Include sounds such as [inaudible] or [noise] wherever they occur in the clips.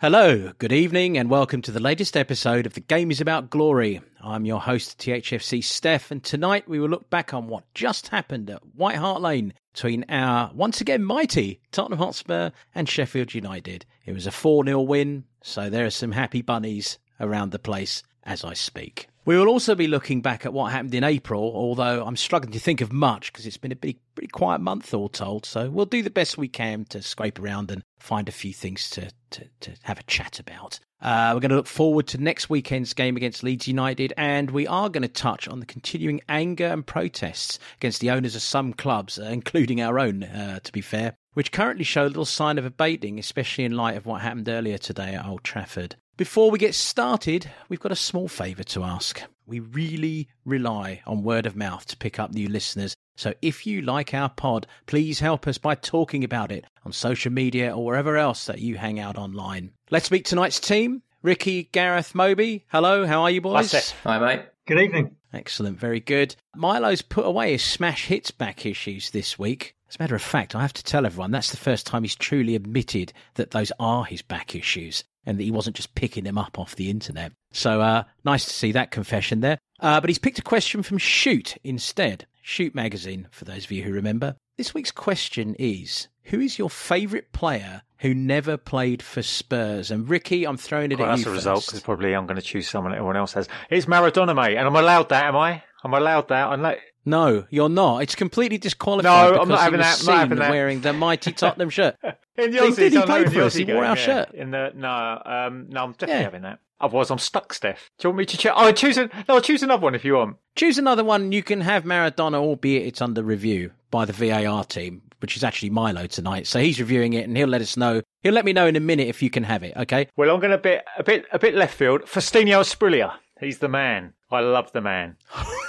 Hello, good evening, and welcome to the latest episode of The Game is About Glory. I'm your host, THFC Steff, and tonight we will look back on what just happened at White Hart Lane between our once again mighty Tottenham Hotspur and Sheffield United. It was a 4 0 win, so there are some happy bunnies around the place as I speak. We will also be looking back at what happened in April, although I'm struggling to think of much because it's been a pretty, pretty quiet month, all told. So we'll do the best we can to scrape around and find a few things to, to, to have a chat about. Uh, we're going to look forward to next weekend's game against Leeds United, and we are going to touch on the continuing anger and protests against the owners of some clubs, uh, including our own, uh, to be fair, which currently show little sign of abating, especially in light of what happened earlier today at Old Trafford. Before we get started, we've got a small favour to ask. We really rely on word of mouth to pick up new listeners. So if you like our pod, please help us by talking about it on social media or wherever else that you hang out online. Let's meet tonight's team. Ricky, Gareth, Moby. Hello, how are you boys? Hi, Hi mate. Good evening. Excellent, very good. Milo's put away his smash hits back issues this week. As a matter of fact, I have to tell everyone that's the first time he's truly admitted that those are his back issues and that he wasn't just picking them up off the internet. So uh, nice to see that confession there. Uh, but he's picked a question from Shoot instead. Shoot magazine, for those of you who remember. This week's question is Who is your favourite player who never played for Spurs? And Ricky, I'm throwing it well, at that's you. a first. result because probably I'm going to choose someone everyone else has. It's Maradona, mate. And I'm allowed that, am I? I'm allowed that. I'm like, No, you're not. It's completely disqualified. No, because I'm not having that. I'm not having that. wearing the mighty Tottenham shirt. [laughs] in the did, he played for us, he wore our yeah. shirt. In the no, um, no, I'm definitely Yeah. having that. Otherwise, I'm stuck, Steff. Do you want me to choose? Oh, choose a, no, I'll choose another one if you want. Choose another one. You can have Maradona, albeit it's under review by the VAR team, which is actually Milo tonight. So he's reviewing it, and he'll let us know. He'll let me know in a minute if you can have it. Okay. Well, I'm going to bit a bit a bit left field. Faustino Asprilla. He's the man. I love the man.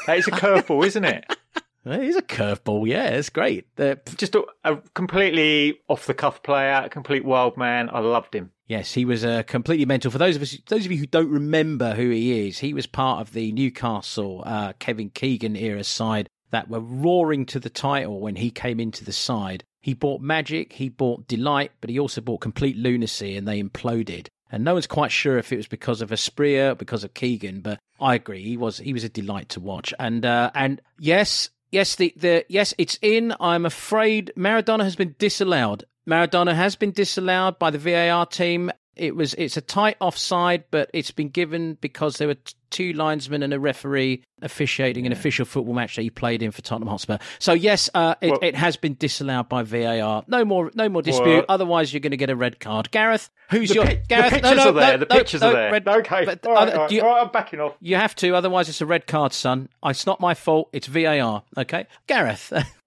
That is a curveball, isn't it? [laughs] Well, He's a curveball. Yeah, it's great. Just a, a completely off the cuff player, a complete wild man. I loved him. Yes, he was uh, completely mental. For those of us, those of you who don't remember who he is, he was part of the Newcastle uh, Kevin Keegan era side that were roaring to the title when he came into the side. He brought magic, he brought delight, but he also brought complete lunacy, and they imploded. And no one's quite sure if it was because of Asprilla or because of Keegan, but I agree he was he was a delight to watch. And uh, and yes, yes, the, the yes, it's in. I'm afraid Maradona has been disallowed. Maradona has been disallowed by the VAR team. It was it's a tight offside, but it's been given because there were t- two linesmen and a referee officiating an official football match that he played in for Tottenham Hotspur. So yes, uh, it, Well- it has been disallowed by VAR. No more, no more dispute. Well- Otherwise, you're going to get a red card. Gareth, who's your pic- Gareth? the pictures no, are there. no, the pictures no, are there. red- okay. but- all right, all right. you- All right, I'm backing off. you have to, otherwise it's a red card, son. It's not my fault. It's VAR. Okay, Gareth. [laughs]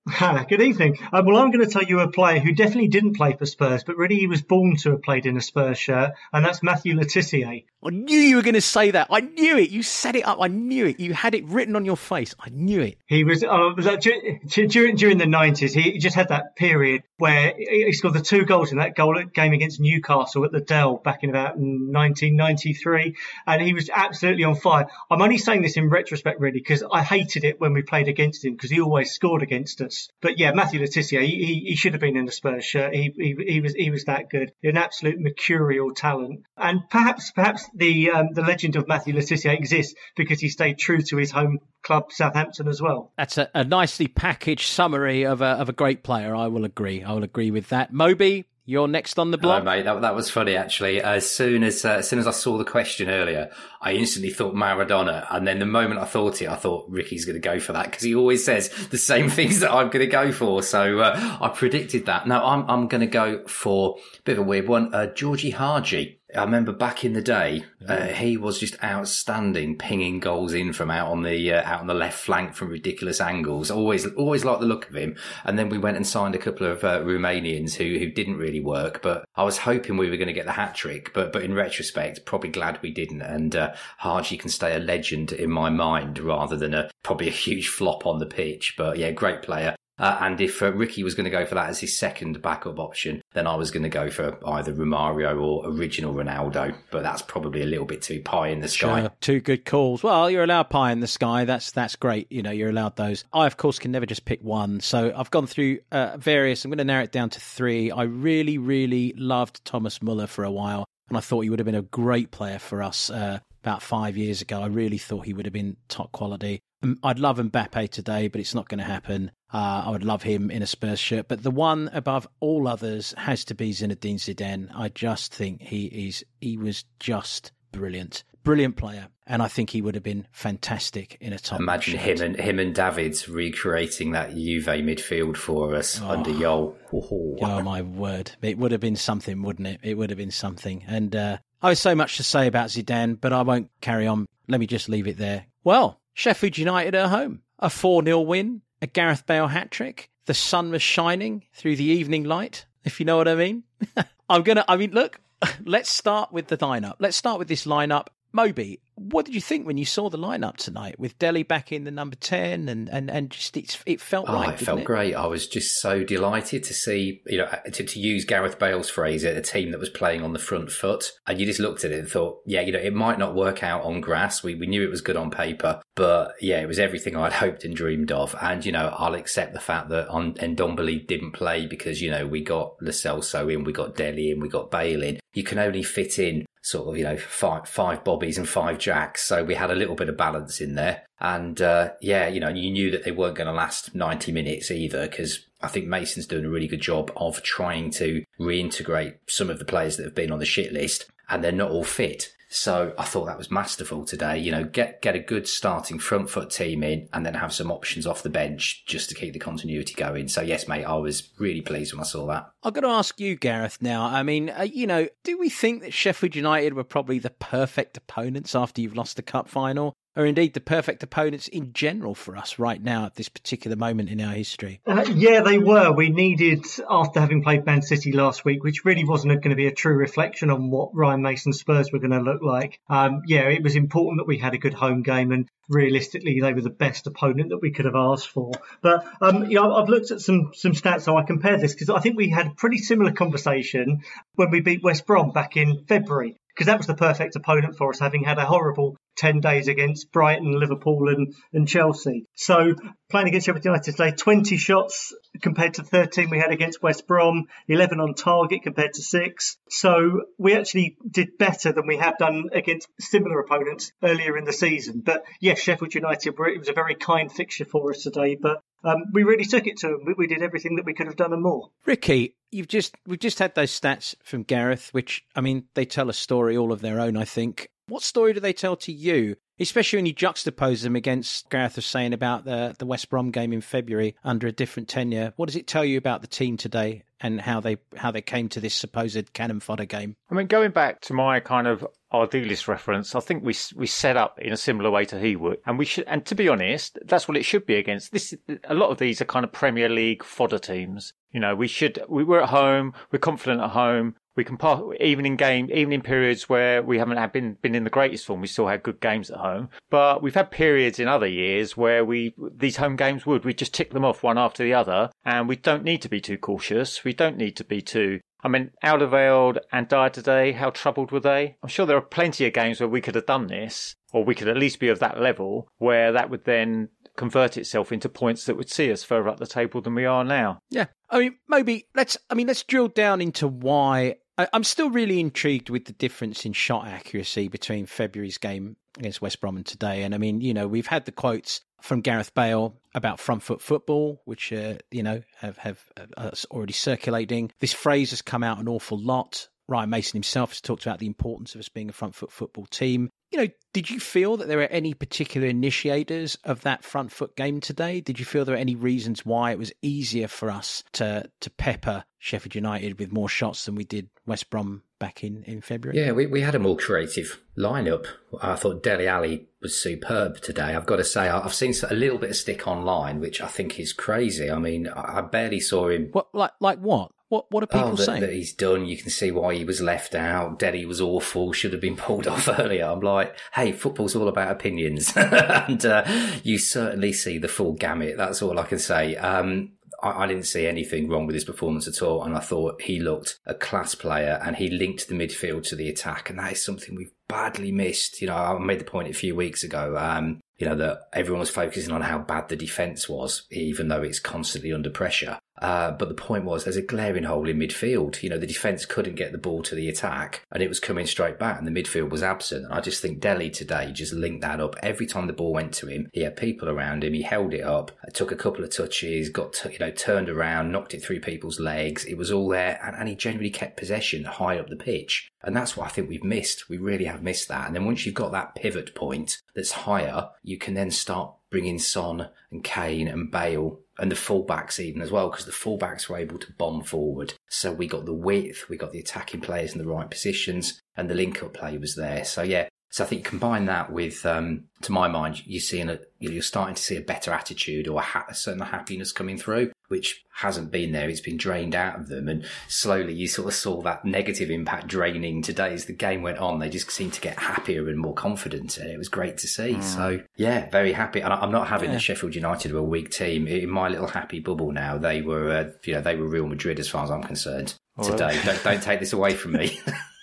Good evening. Uh, well, I'm going to tell you a player who definitely didn't play for Spurs, but really he was born to have played in a Spurs shirt, and that's Matthew Le Tissier. I knew you were going to say that. I knew it. You set it up. I knew it. You had it written on your face. I knew it. He was uh, was that dur- dur- during during the 90s. He just had that period where he he scored the two goals in that goal game against Newcastle at the Dell back in about 1993, and he was absolutely on fire. I'm only saying this in retrospect, really, because I hated it when we played against him because he always scored against us. But yeah, Matthew Le Tissier, he, he, he should have been in the Spurs shirt. He, he he was he was that good, an absolute mercurial talent, and perhaps perhaps the um, the legend of Matthew Le Tissier exists because he stayed true to his home club Southampton as well. That's a, a nicely packaged summary of a of a great player. I will agree. I will agree with that. Moby, you're next on the Hello, block. mate. That, that was funny, actually. As soon as uh, as soon as I saw the question earlier, I instantly thought Maradona, and then the moment I thought it, I thought Ricky's going to go for that because he always says the same [laughs] things that I'm going to go for. So uh, I predicted that. No, I'm I'm going to go for a bit of a weird one. Uh, Gheorghe Hagi. I remember back in the day, uh, he was just outstanding, pinging goals in from out on the uh, out on the left flank from ridiculous angles. Always, always liked the look of him. And then we went and signed a couple of uh, Romanians who who didn't really work. But I was hoping we were going to get the hat trick. But but in retrospect, probably glad we didn't. And uh, Hagi can stay a legend in my mind rather than a probably a huge flop on the pitch. But yeah, great player. Uh, and if uh, Ricky was going to go for that as his second backup option, then I was going to go for either Romario or original Ronaldo. But that's probably a little bit too pie in the sky. Sure, two good calls. Well, you're allowed pie in the sky. That's that's great. You know, you're allowed those. I, of course, can never just pick one. So I've gone through uh, various. I'm going to narrow it down to three. I really, really loved Thomas Muller for a while. and I thought he would have been a great player for us uh, about five years ago. I really thought he would have been top quality. Um, I'd love Mbappe today, but it's not going to happen. Uh, I would love him in a Spurs shirt, but the one above all others has to be Zinedine Zidane. I just think he is he was just brilliant, brilliant player, and I think he would have been fantastic in a top. Imagine shirt. him and him and Davids recreating that Juve midfield for us oh. under. Oh. oh my word! It would have been something, wouldn't it? It would have been something. And uh, I have so much to say about Zidane, but I won't carry on. Let me just leave it there. Well, Sheffield United at home. A 4 0 win, a Gareth Bale hat trick. The sun was shining through the evening light, if you know what I mean. [laughs] I'm going to, I mean, look, [laughs] let's start with the lineup. Let's start with this lineup. Moby, what did you think when you saw the lineup tonight with Dele back in the number 10 and, and, and just it felt oh, right? It felt it? great. I was just so delighted to see, you know, to, to use Gareth Bale's phrase, a team that was playing on the front foot. And you just looked at it and thought, yeah, you know, it might not work out on grass. We, we knew it was good on paper, but yeah, it was everything I'd [laughs] hoped and dreamed of. And, you know, I'll accept the fact that on Ndombele didn't play because, you know, we got Lo Celso in, we got Dele in, we got Bale in. You can only fit in sort of, you know, five, five bobbies and five jacks. So we had a little bit of balance in there. And, uh, yeah, you know, you knew that they weren't going to last 90 minutes either because I think Mason's doing a really good job of trying to reintegrate some of the players that have been on the shit list and they're not all fit. So I thought that was masterful today. You know, get get a good starting front foot team in, and then have some options off the bench just to keep the continuity going. So yes, mate, I was really pleased when I saw that. I've got to ask you, Gareth. Now, I mean, uh, you know, do we think that Sheffield United were probably the perfect opponents after you've lost the cup final? Are indeed the perfect opponents in general for us right now at this particular moment in our history. Uh, yeah, they were. We needed, after having played Man City last week, which really wasn't going to be a true reflection on what Ryan Mason Spurs were going to look like. Um, yeah, it was important that we had a good home game, and realistically, they were the best opponent that we could have asked for. But um, you know, I've looked at some some stats, so I compared this because I think we had a pretty similar conversation when we beat West Brom back in February because that was the perfect opponent for us, having had a horrible 10 days against Brighton, Liverpool, and, and Chelsea. So, playing against Sheffield United today, 20 shots compared to 13 we had against West Brom, 11 on target compared to 6. So, we actually did better than we have done against similar opponents earlier in the season. But yes, Sheffield United, it was a very kind fixture for us today, but um, we really took it to them. We, we did everything that we could have done and more. Ricky, you've just we've just had those stats from Gareth, which I mean they tell a story all of their own. I think. What story do they tell to you, especially when you juxtapose them against Gareth was saying about the the West Brom game in February under a different tenure? What does it tell you about the team today and how they how they came to this supposed cannon fodder game? I mean, going back to my kind of Ardiles reference, I think we we set up in a similar way to he would, and we should. And to be honest, that's what it should be against. This a lot of these are kind of Premier League fodder teams. You know, we should. We were at home. We're confident at home. We can pass even in game, even in periods where we haven't had been been in the greatest form. We still had good games at home, but we've had periods in other years where we these home games would we just tick them off one after the other, and we don't need to be too cautious. We don't need to be too I mean, Alderweireld and Dier today, how troubled were they? I'm sure there are plenty of games where we could have done this, or we could at least be of that level, where that would then convert itself into points that would see us further up the table than we are now. Yeah. I mean, maybe let's, I mean, let's drill down into why. I, I'm still really intrigued with the difference in shot accuracy between February's game against West Brom and today. And I mean, you know, we've had the quotes from Gareth Bale about front foot football, which uh, you know have have uh, already circulating. This phrase has come out an awful lot. Ryan Mason himself has talked about the importance of us being a front foot football team. You know, did you feel that there were any particular initiators of that front foot game today? Did you feel there were any reasons why it was easier for us to to pepper Sheffield United with more shots than we did West Brom back in, in February? Yeah, we, we had a more creative lineup. I thought Dele Alli was superb today. I've got to say, I've seen a little bit of stick online, which I think is crazy. I mean, I barely saw him. What like like what? What what are people oh, that, saying? That he's done. You can see why he was left out. Dele was awful. Should have been pulled [laughs] off earlier. I'm like, hey, football's all about opinions, [laughs] and uh, you certainly see the full gamut. That's all I can say. Um, I, I, didn't see anything wrong with his performance at all, and I thought he looked a class player, and he linked the midfield to the attack, and that is something we've badly missed. You know, I made the point a few weeks ago. Um, you know, that everyone was focusing on how bad the defence was, even though it's constantly under pressure. Uh, but the point was there's a glaring hole in midfield. You know, the defence couldn't get the ball to the attack and it was coming straight back and the midfield was absent. And I just think Dele today just linked that up. Every time the ball went to him, he had people around him. He held it up, took a couple of touches, got, to, you know, turned around, knocked it through people's legs. It was all there and, and he generally kept possession high up the pitch. And that's what I think we've missed. We really have missed that. And then once you've got that pivot point that's higher, you can then start bringing Son and Kane and Bale and the fullbacks even as well, because the fullbacks were able to bomb forward. So we got the width, we got the attacking players in the right positions, and the link up play was there. So yeah, so I think combine that with, um, to my mind, you're seeing a, you're starting to see a better attitude or a, ha- a certain happiness coming through which hasn't been there. It's been drained out of them. And slowly you sort of saw that negative impact draining today as the game went on. They just seemed to get happier and more confident. And it was great to see. Mm. So, yeah, very happy. And I'm not having yeah. the Sheffield United were a weak team. In my little happy bubble now, they were, uh, you know, they were Real Madrid as far as I'm concerned today. [laughs] Don't, don't take this away from me.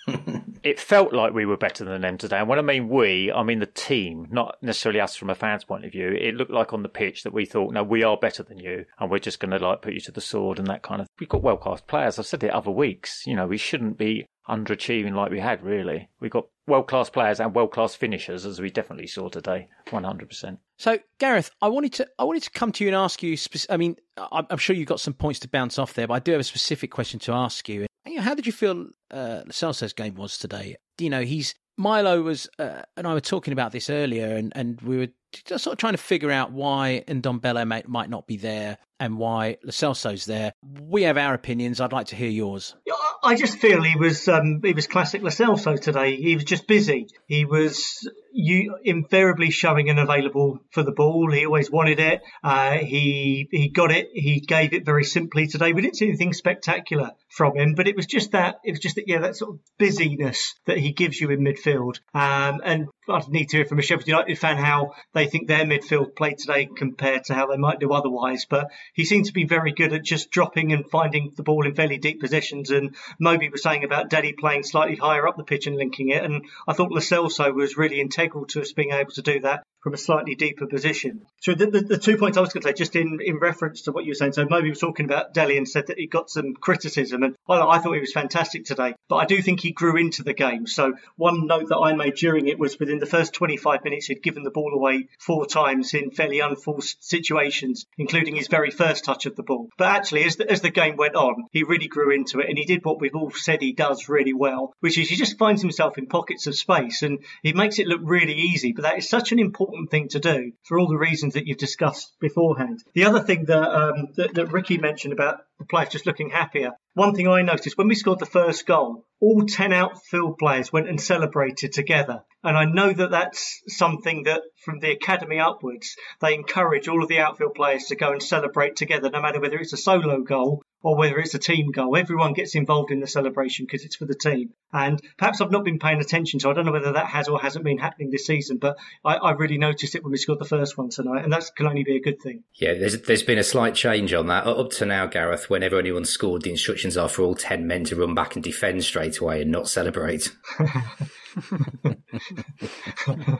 [laughs] it felt like we were better than them today. And when I mean we, I mean the team, not necessarily us from a fan's point of view. It looked like on the pitch that we thought, no, we are better than you, and we're just going to like put you to the sword and that kind of. We've got well class players. I've said it other weeks. You know, we shouldn't be underachieving like we had. Really, we've got world class players and world class finishers, as we definitely saw today, one hundred percent. So, Gareth, I wanted to I wanted to come to you and ask you. I mean, I'm sure you've got some points to bounce off there, but I do have a specific question to ask you. How did you feel uh, Celso's game was today? You know, he's Milo was, uh, and I were talking about this earlier, and, and we were just sort of trying to figure out why Ndombele might, might not be there and why Lo Celso's there. We have our opinions. I'd like to hear yours. I just feel he was um, he was classic Lo Celso today. He was just busy. He was you invariably showing and available for the ball. He always wanted it. Uh, he he got it. He gave it very simply today. We didn't see anything spectacular from him, but it was just that it was just that yeah that sort of busyness that he gives you in midfield. Um, and I'd need to hear from a Sheffield United fan how they think their midfield played today compared to how they might do otherwise. But he seemed to be very good at just dropping and finding the ball in fairly deep positions. And Moby was saying about Daddy playing slightly higher up the pitch and linking it. And I thought Lo Celso was really integral to us being able to do that from a slightly deeper position. So the, the, the two points I was going to say, just in, in reference to what you were saying, so Moby was talking about Dele and said that he got some criticism, and I, I thought he was fantastic today. But I do think he grew into the game. So one note that I made during it was within the first 25 minutes, he'd given the ball away four times in fairly unforced situations, including his very first touch of the ball. But actually, as the, as the game went on, he really grew into it, and he did what we've all said he does really well, which is he just finds himself in pockets of space, and he makes it look really easy. But that is such an important important thing to do for all the reasons that you've discussed beforehand. The other thing that, um, that, that Ricky mentioned about the players just looking happier, one thing I noticed when we scored the first goal, all 10 outfield players went and celebrated together. And I know that that's something that from the academy upwards, they encourage all of the outfield players to go and celebrate together, no matter whether it's a solo goal or whether it's a team goal. Everyone gets involved in the celebration because it's for the team. And perhaps I've not been paying attention, so I don't know whether that has or hasn't been happening this season, but I, I really noticed it when we scored the first one tonight, and that can only be a good thing. Yeah, there's, there's been a slight change on that. Up to now, Gareth, whenever anyone scored, the instructions are for all 10 men to run back and defend straight away and not celebrate. [laughs]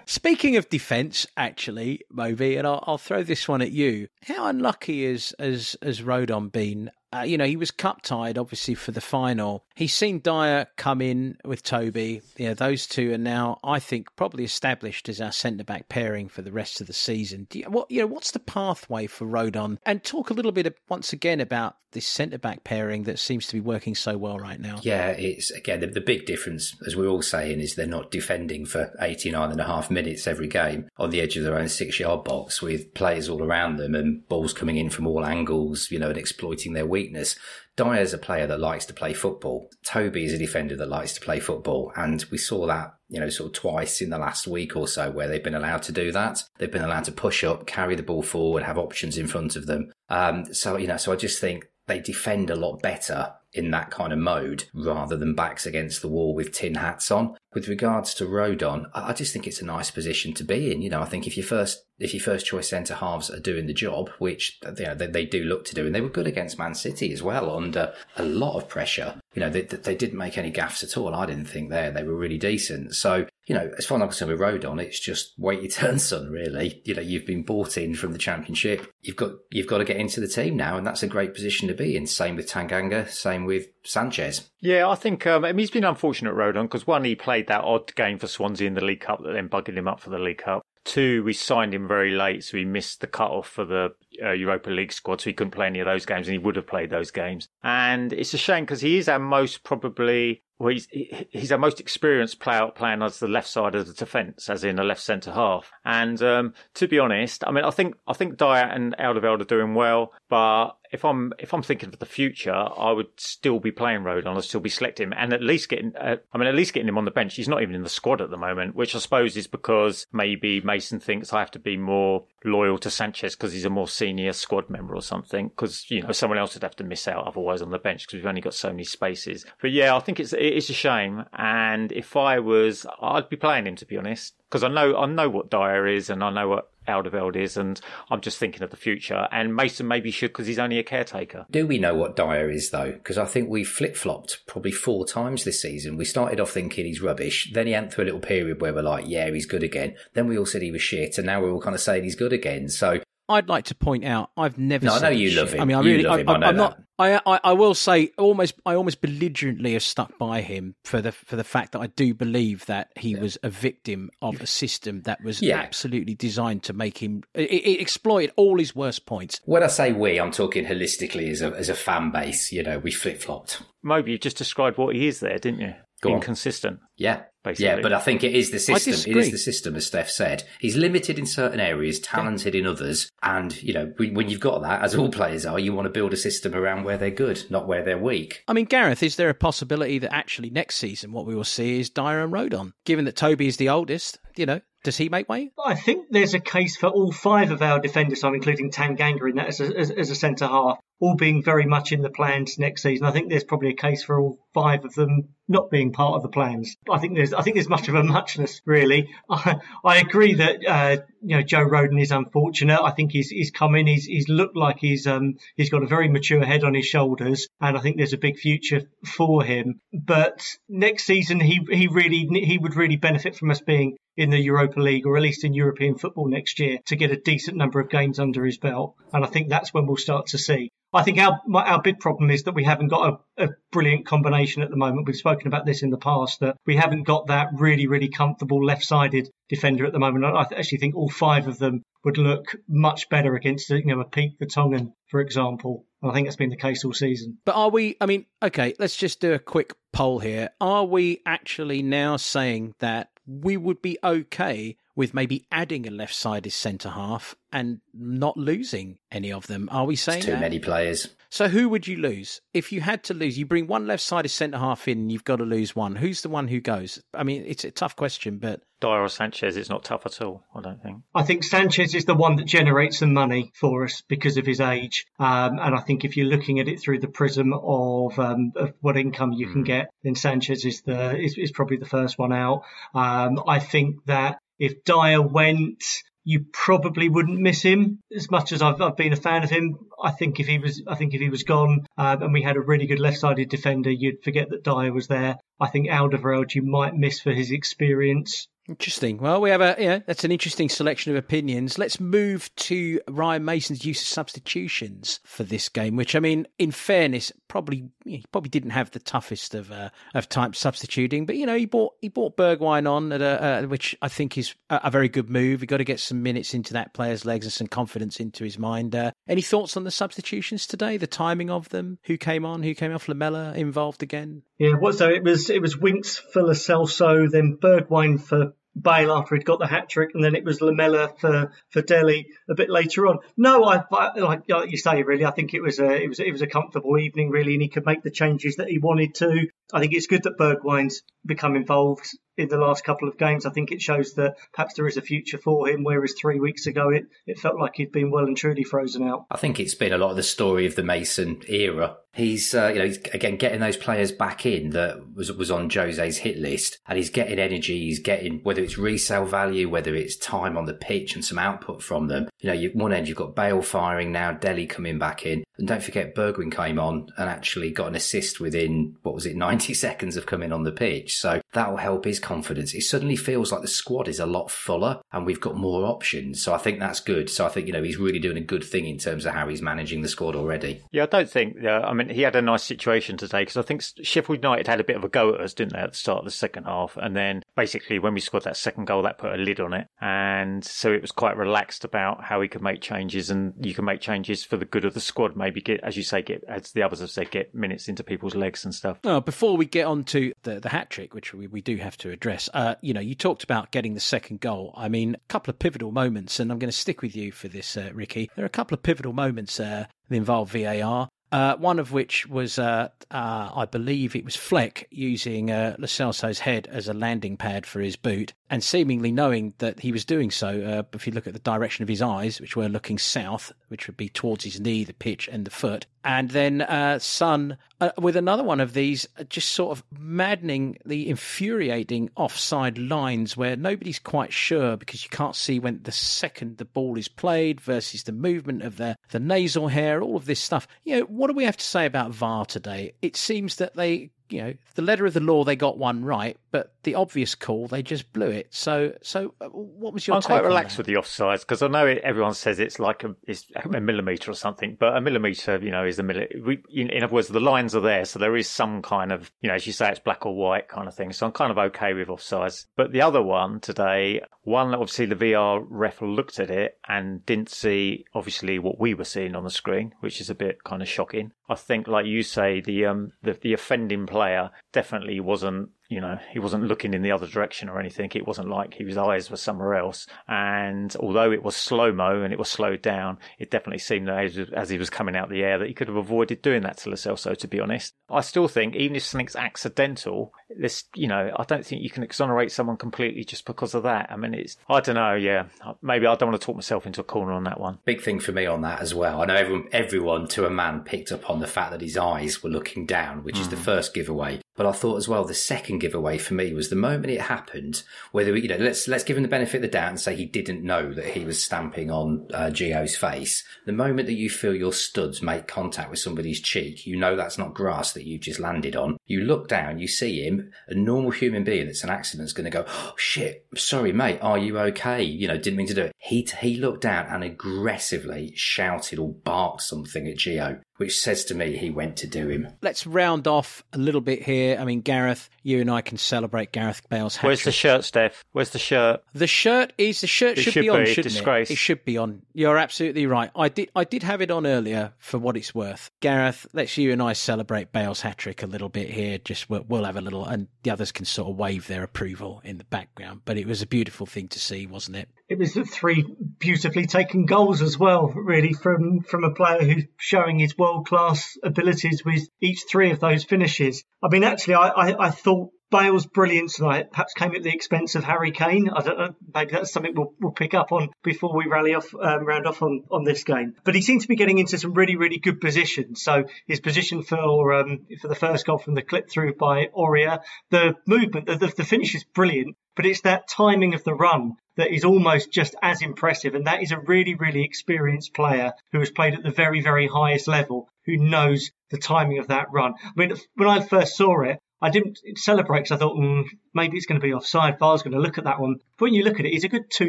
Speaking of defence, actually, Moby, and I'll, I'll, throw this one at you. How unlucky is has, has Rodon been uh, you know, he was cup tied, obviously, for the final. He's seen Dier come in with Toby. Yeah, those two are now, I think, probably established as our centre back pairing for the rest of the season. You, what you know, what's the pathway for Rodon? And talk a little bit of, once again about this centre back pairing that seems to be working so well right now. Yeah, it's again the, the big difference, as we're all saying, is they're not defending for 89 and a half minutes every game on the edge of their own six yard box with players all around them and balls coming in from all angles, you know, and exploiting their weakness. Dier's a player that likes to play football. Toby is a defender that likes to play football. And we saw that, you know, sort of twice in the last week or so where they've been allowed to do that. They've been allowed to push up, carry the ball forward, have options in front of them. Um, so, you know, so I just think they defend a lot better in that kind of mode rather than backs against the wall with tin hats on. With regards to Rodon, I just think it's a nice position to be in. You know, I think if your first if your first choice centre halves are doing the job, which you know, they, they do look to do, and they were good against Man City as well under a lot of pressure. You know, they, they didn't make any gaffes at all. I didn't think there they were really decent. So you know, as far as I'm concerned with Rodon, it's just wait your [laughs] turn, son. Really, you know, you've been bought in from the Championship. You've got you've got to get into the team now, and that's a great position to be in. Same with Tanganga, same with Sanchez. Yeah, I think um, I mean, he's been unfortunate, Rodon, because one, he played that odd game for Swansea in the League Cup that then bugged him up for the League Cup. Two, we signed him very late, so he missed the cut-off for the uh, Europa League squad, so he couldn't play any of those games, and he would have played those games. And it's a shame because he is our most probably well, he's he's our most experienced player playing as the left side of the defence, as in a left centre half. And um, to be honest, I mean, I think I think Dier and Alderweireld are doing well, but if I'm if I'm thinking of the future, I would still be playing Rodon. I'd still be selecting him, and at least getting. Uh, I mean, at least getting him on the bench. He's not even in the squad at the moment, which I suppose is because maybe Mason thinks I have to be more loyal to Sanchez because he's a more senior squad member or something. Because you know someone else would have to miss out otherwise on the bench because we've only got so many spaces. But yeah, I think it's it's a shame. And if I was, I'd be playing him to be honest, because I know I know what Dier is and I know what Alderweireld is, and I'm just thinking of the future. And Mason maybe should because he's only a caretaker. Do we know what Dier is though? Because I think we flip flopped probably four times this season. We started off thinking he's rubbish, then he went through a little period where we're like, yeah, he's good again. Then we all said he was shit, and now we're all kind of saying he's good again. So I'd like to point out I've never. No, I know you love him. I mean, I really, I, him. I know I'm that. not. I, I, I will say almost. I almost belligerently have stuck by him for the for the fact that I do believe that he was a victim of a system that was Yeah. absolutely designed to make him. It, it exploited all his worst points. When I say we, I'm talking holistically as a as a fan base. You know, we flip flopped. Moby, you just described what he is there, didn't you? Go on. Inconsistent. Yeah. Basically. Yeah, but I think it is the system. It is the system, as Steff said. He's limited in certain areas, talented in others, and you know when when you've got that, as all players are, you want to build a system around where they're good, not where they're weak. I mean, Gareth, is there a possibility that actually next season what we will see is Dier and Rodon? Given that Toby is the oldest, you know, does he make way? I think there's a case for all five of our defenders, I'm including Tanganga in that as a, as, as a centre half, all being very much in the plans next season. I think there's probably a case for all five of them not being part of the plans. I think there's I think there's much of a muchness really. [laughs] I, I agree that uh, you know Joe Rodon is unfortunate. I think he's he's come in. He's he's looked like he's um he's got a very mature head on his shoulders, and I think there's a big future for him. But next season he he really he would really benefit from us being in the Europa League or at least in European football next year to get a decent number of games under his belt. And I think that's when we'll start to see. I think our our big problem is that we haven't got a, a brilliant combination at the moment. We've spoken about this in the past that we haven't got that really really comfortable left-sided defender at the moment. I actually think all five of them would look much better against you know a Pete Vertonghen, for example. And I think that's been the case all season. But are we? I mean, okay, let's just do a quick poll here. Are we actually now saying that we would be okay with maybe adding a left-sided centre half and not losing any of them? Are we saying It's too that? many players. So who would you lose if you had to lose? You bring one left-sided centre half in, and you've got to lose one. Who's the one who goes? I mean, it's a tough question, but Dier or Sanchez, it's not tough at all. I don't think. I think Sanchez is the one that generates the money for us because of his age. Um, and I think if you're looking at it through the prism of, um, of what income you can get, then Sanchez is the is, is probably the first one out. Um, I think that if Dier went, you probably wouldn't miss him as much as I've, I've been a fan of him. I think if he was, I think if he was gone um, and we had a really good left-sided defender, you'd forget that Dier was there. I think Alderweireld you might miss for his experience. Interesting. Well, we have a yeah, that's an interesting selection of opinions. Let's move to Ryan Mason's use of substitutions for this game, which I mean, in fairness, probably he probably didn't have the toughest of uh, of time substituting, but you know, he bought he bought Bergwijn on at a uh, which I think is a, a very good move. He got to get some minutes into that player's legs and some confidence into his mind. Uh, any thoughts on the substitutions today? The timing of them? Who came on? Who came off? Lamela involved again? Yeah, what so it was it was Winks for Lo Celso, then Bergwijn for Bale after he'd got the hat trick, and then it was Lamela for for Dele a bit later on. No, I, I like, you say, really, I think it was a it was it was a comfortable evening, really, and he could make the changes that he wanted to. I think it's good that Bergwijn's become involved in the last couple of games. I think it shows that perhaps there is a future for him, whereas three weeks ago it, it felt like he'd been well and truly frozen out. I think it's been a lot of the story of the Mason era He's, uh, you know, he's, again getting those players back in that was was on Jose's hit list, and he's getting energy. He's getting whether it's resale value, whether it's time on the pitch and some output from them. You know, you, one end you've got Bale firing now, Dele coming back in, and don't forget Bergwijn came on and actually got an assist within what was it, ninety [laughs] seconds of coming on the pitch. So that will help his confidence. It suddenly feels like the squad is a lot fuller, and we've got more options. So I think that's good. So I think you know he's really doing a good thing in terms of how he's managing the squad already. Yeah, I don't think. Uh, I mean mean, he had a nice situation today because I think Sheffield United had a bit of a go at us, didn't they, at the start of the second half? And then basically, when we scored that second goal, that put a lid on it. And so it was quite relaxed about how he could make changes, and you can make changes for the good of the squad. Maybe get, as you say, get as the others have said, get minutes into people's legs and stuff. Oh, before we get on to the, the hat trick, which we, we do have to address, uh, you know, you talked about getting the second goal. I mean, a couple of pivotal moments, and I'm going to stick with you for this, uh, Ricky. There are a couple of pivotal moments uh, that involve VAR. Uh, one of which was, uh, uh, I believe it was Fleck using uh, Lo Celso's head as a landing pad for his boot, and seemingly knowing that he was doing so. Uh, if you look at the direction of his eyes, which were looking south, which would be towards his knee, the pitch, and the foot, and then uh, Son uh, with another one of these, uh, just sort of maddening, the infuriating offside lines where nobody's quite sure because you can't see when the second the ball is played versus the movement of the, the nasal hair, all of this stuff. You know, what do we have to say about VAR today? It seems that they you know the letter of the law they got one right, but the obvious call they just blew it. So so uh, what was your? I'm quite relaxed with the offsides because I know it, everyone says it's like a it's a millimeter or something, but a millimeter you know is a millimeter. In other words, the lines are there, so there is some kind of you know as you say it's black or white kind of thing. So I'm kind of okay with offsides. But the other one today, one obviously the VR ref looked at it and didn't see obviously what we were seeing on the screen, which is a bit kind of shocking. I think, like you say, the um the, the offending player definitely wasn't you know, he wasn't looking in the other direction or anything. It wasn't like his eyes were somewhere else. And although it was slow mo and it was slowed down, it definitely seemed as, as he was coming out the air that he could have avoided doing that to Lo Celso, to be honest. I still think, even if something's accidental, this, you know, I don't think you can exonerate someone completely just because of that. I mean, it's, I don't know, yeah. Maybe I don't want to talk myself into a corner on that one. Big thing for me on that as well. I know everyone, everyone to a man picked up on the fact that his eyes were looking down, which mm. is the hmm. first giveaway. But I thought as well the second giveaway for me was the moment it happened. Whether you know, let's let's give him the benefit of the doubt and say he didn't know that he was stamping on uh, Gio's face. The moment that you feel your studs make contact with somebody's cheek, you know that's not grass that you've just landed on. You look down, you see him, a normal human being that's an accident's going to go, oh, shit, sorry mate, are you okay? You know, didn't mean to do it. He he looked down and aggressively shouted or barked something at Gio which says to me he went to do him. Let's round off a little bit here. I mean, Gareth, you and I can celebrate Gareth Bale's hat Where's the shirt, Steff? Where's the shirt? The shirt is the shirt should, should, be on, shouldn't disgrace. it? It should be on. You're absolutely right. I did I did have it on earlier for what it's worth. Gareth, let's you and I celebrate Bale's hat trick a little bit here. Just we'll, we'll have a little, and the others can sort of wave their approval in the background. But it was a beautiful thing to see, wasn't it? It was three beautifully taken goals as well, really, from from a player who's showing his world class abilities with each three of those finishes. I mean, actually, I, I, I thought Bale's brilliance tonight perhaps came at the expense of Harry Kane. I don't know, maybe that's something we'll, we'll pick up on before we rally off, um, round off on, on this game. But he seemed to be getting into some really, really good positions. So his position for um, for the first goal from the clip through by Aurier, the movement, the, the, the finish is brilliant, but it's that timing of the run that is almost just as impressive. And that is a really, really experienced player who has played at the very, very highest level, who knows the timing of that run. I mean, when I first saw it, I didn't celebrate because I thought mm, maybe it's going to be offside. VAR's going to look at that one. But when you look at it, he's a good two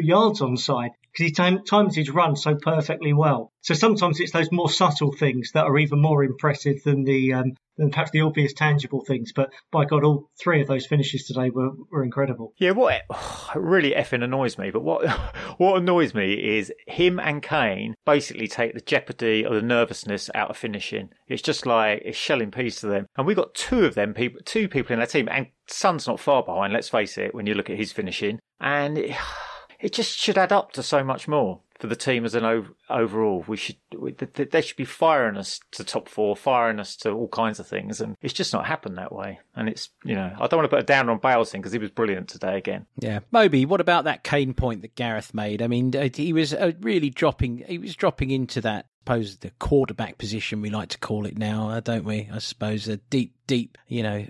yards onside because he time, times his run so perfectly well. So sometimes it's those more subtle things that are even more impressive than the um, than perhaps the obvious tangible things. But by God, all three of those finishes today were, were incredible. Yeah, what [sighs] oh, really effing annoys me, but what [laughs] what annoys me is him and Kane basically take the jeopardy or the nervousness out of finishing. It's just like it's shelling peas to them, and we got two of them people, two people in our team, and Son's not far behind. Let's face it, when you look at his finishing, and. It, [sighs] it just should add up to so much more for the team as an ov- overall. We should we, they should be firing us to top four, firing us to all kinds of things, and it's just not happened that way. And it's you know I don't want to put a down on Bale's thing because he was brilliant today again. Yeah, Moby. What about that Kane point that Gareth made? I mean, uh, he was uh, really dropping. He was dropping into that I suppose the quarterback position we like to call it now, don't we? I suppose a deep, deep, you know,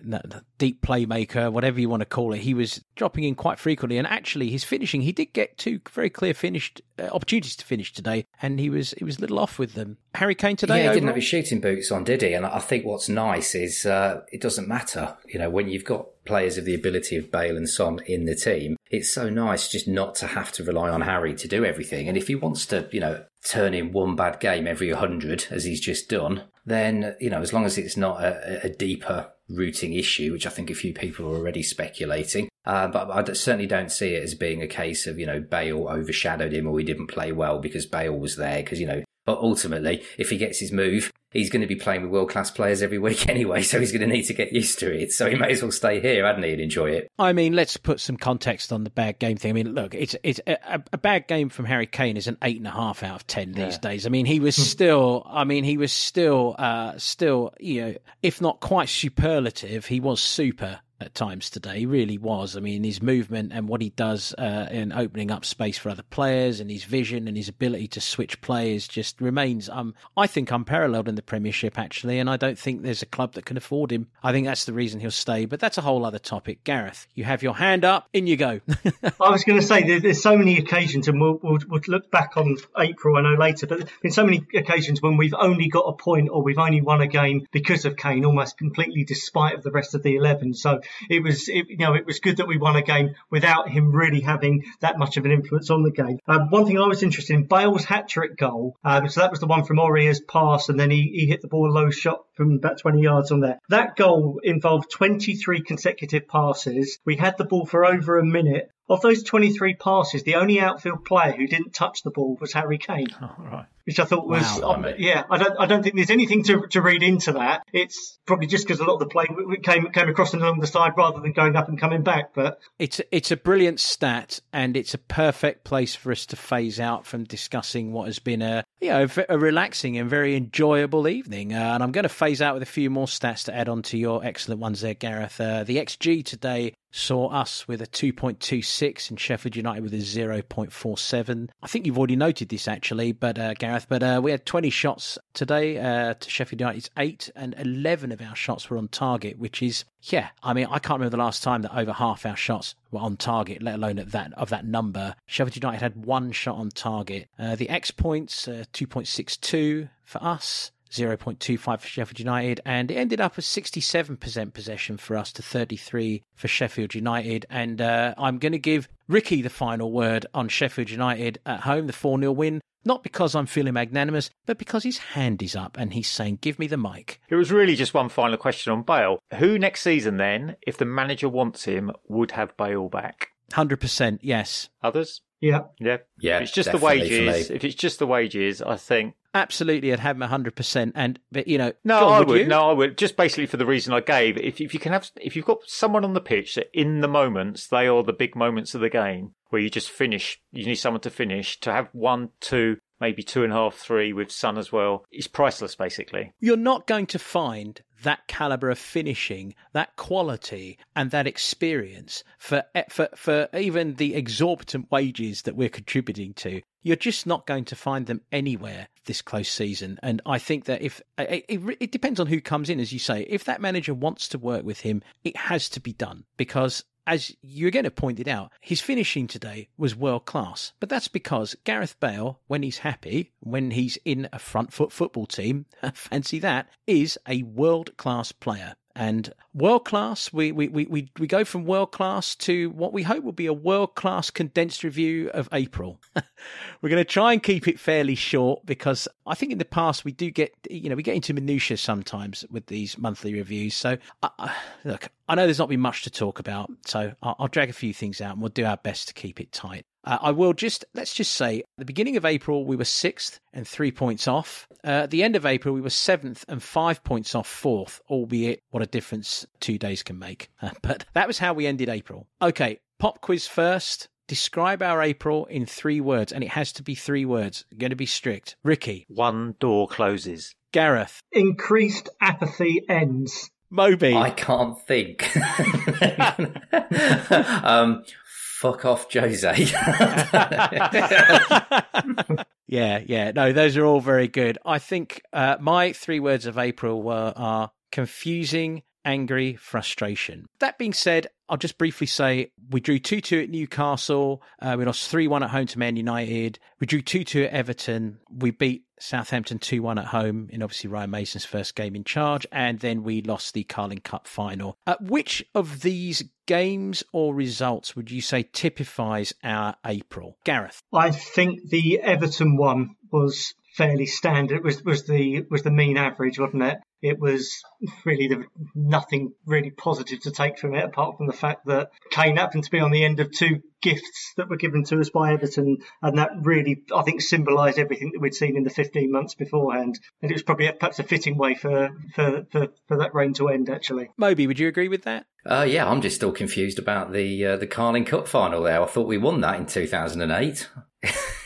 deep playmaker, whatever you want to call it. He was dropping in quite frequently, and actually, his finishing, he did get two very clear finished uh, opportunities to finish today, and he was he was a little off with them. Harry Kane today, yeah, he overall? didn't have his shooting boots on, did he? And I think what's nice is uh, it doesn't matter, you know, when you've got players of the ability of Bale and Son in the team, it's so nice just not to have to rely on Harry to do everything. And if he wants to, you know, turn in one bad game every 100, as he's just done, then, you know, as long as it's not a, a deeper rooting issue, which I think a few people are already speculating. Uh, but I certainly don't see it as being a case of, you know, Bale overshadowed him or he didn't play well because Bale was there. Because, you know, but ultimately, if he gets his move, he's going to be playing with world class players every week [laughs] anyway, so he's going to need to get used to it. So he may as well stay here, hadn't he, and enjoy it. I mean, let's put some context on the bad game thing. I mean, look, it's it's a, a bad game from Harry Kane is an eight and a half out of ten these yeah. days. I mean, he was [laughs] still, I mean, he was still, uh, still, you know, if not quite superlative, he was super at times today. Really was. I mean, his movement and what he does uh, in opening up space for other players and his vision and his ability to switch players just remains, um, I think, unparalleled in the Premiership, actually. And I don't think there's a club that can afford him. I think that's the reason he'll stay. But that's a whole other topic. Gareth, you have your hand up. In you go. [laughs] I was going to say, there's so many occasions, and we'll, we'll, we'll look back on April, I know later, but been so many occasions when we've only got a point or we've only won a game because of Kane, almost completely despite of the rest of the 11. So it was it, you know, it was good that we won a game without him really having that much of an influence on the game. Um, one thing I was interested in, Bale's hat trick goal. Um, so that was the one from Aurier's pass, and then he, he hit the ball low shot from about 20 yards on there. That goal involved 23 consecutive passes. We had the ball for over a minute. Of those 23 passes, the only outfield player who didn't touch the ball was Harry Kane. [laughs] Oh, right which I thought was wow, um, yeah. I don't I don't think there's anything to, to read into that. It's probably just because a lot of the play came came across and along the side rather than going up and coming back. But it's it's a brilliant stat, and it's a perfect place for us to phase out from discussing what has been a you know a, relaxing and very enjoyable evening. Uh, and I'm going to phase out with a few more stats to add on to your excellent ones there, Gareth. Uh, the XG today saw us with a 2.26 and Sheffield United with a 0.47. I think you've already noted this actually, but uh, Gareth, but uh, we had 20 shots today uh, to Sheffield United's 8 and 11 of our shots were on target, which is yeah, I mean, I can't remember the last time that over half our shots were on target, let alone at that of that number. Sheffield United had one shot on target. Uh, the X points, uh, 2.62 for us. 0.25 for Sheffield United, and it ended up as 67% possession for us to 33 for Sheffield United. And uh, I'm going to give Ricky the final word on Sheffield United at home, the 4 0 win. Not because I'm feeling magnanimous, but because his hand is up and he's saying, Give me the mic. It was really just one final question on Bale. Who next season, then, if the manager wants him, would have Bale back? 100%, yes. Others? Yeah. Yeah. Yeah. If it's just the wages, if it's just the wages, I think absolutely I'd have him hundred percent. And but you know, no, John, I would. would. No, I would. Just basically for the reason I gave. If if you can have, if you've got someone on the pitch that in the moments they are the big moments of the game where you just finish, you need someone to finish. To have one, two, maybe two and a half, three with Son as well is priceless. Basically, you're not going to find that caliber of finishing, that quality, and that experience for for for even the exorbitant wages that we're contributing to. You're just not going to find them anywhere this close season. And I think that if it, it, depends on who comes in, as you say, if that manager wants to work with him, it has to be done because as you again have pointed out, his finishing today was world class. But that's because Gareth Bale, when he's happy, when he's in a front foot football team, [laughs] fancy that, is a world class player. And world class, we, we, we, we, we go from world class to what we hope will be a world class condensed review of April. [laughs] We're going to try and keep it fairly short because I think in the past we do get, you know, we get into minutiae sometimes with these monthly reviews. So, uh, look, I know there's not been much to talk about, so I'll, I'll drag a few things out and we'll do our best to keep it tight. Uh, I will just, let's just say, at the beginning of April, we were sixth and three points off. Uh, at the end of April, we were seventh and five points off fourth, albeit what a difference two days can make. Uh, [laughs] but that was how we ended April. Okay, pop quiz first. describe our April in three words, and it has to be three words. going to be strict. Ricky. One door closes. Gareth. Increased apathy ends. Moby. I can't think. [laughs] um, fuck off, Jose. [laughs] yeah, yeah. No, those are all very good. I think uh, my three words of April were are confusing, angry, frustration. That being said, I'll just briefly say we drew 2 2 at Newcastle. Uh, we lost 3 1 at home to Man United. We drew 2 2 at Everton. We beat Southampton 2 1 at home in obviously Ryan Mason's first game in charge. And then we lost the Carling Cup final. Uh, which of these games or results would you say typifies our April? Gareth. I think the Everton one was fairly standard. Was was the was the mean average, wasn't it? It was really the, nothing really positive to take from it, apart from the fact that Kane happened to be on the end of two gifts that were given to us by Everton, and that really, I think, symbolised everything that we'd seen in the 15 months beforehand. And it was probably perhaps a fitting way for for, for, for that reign to end, actually. Moby, would you agree with that? Uh, yeah, I'm just still confused about the uh, the Carling Cup final there. I thought we won that in 2008.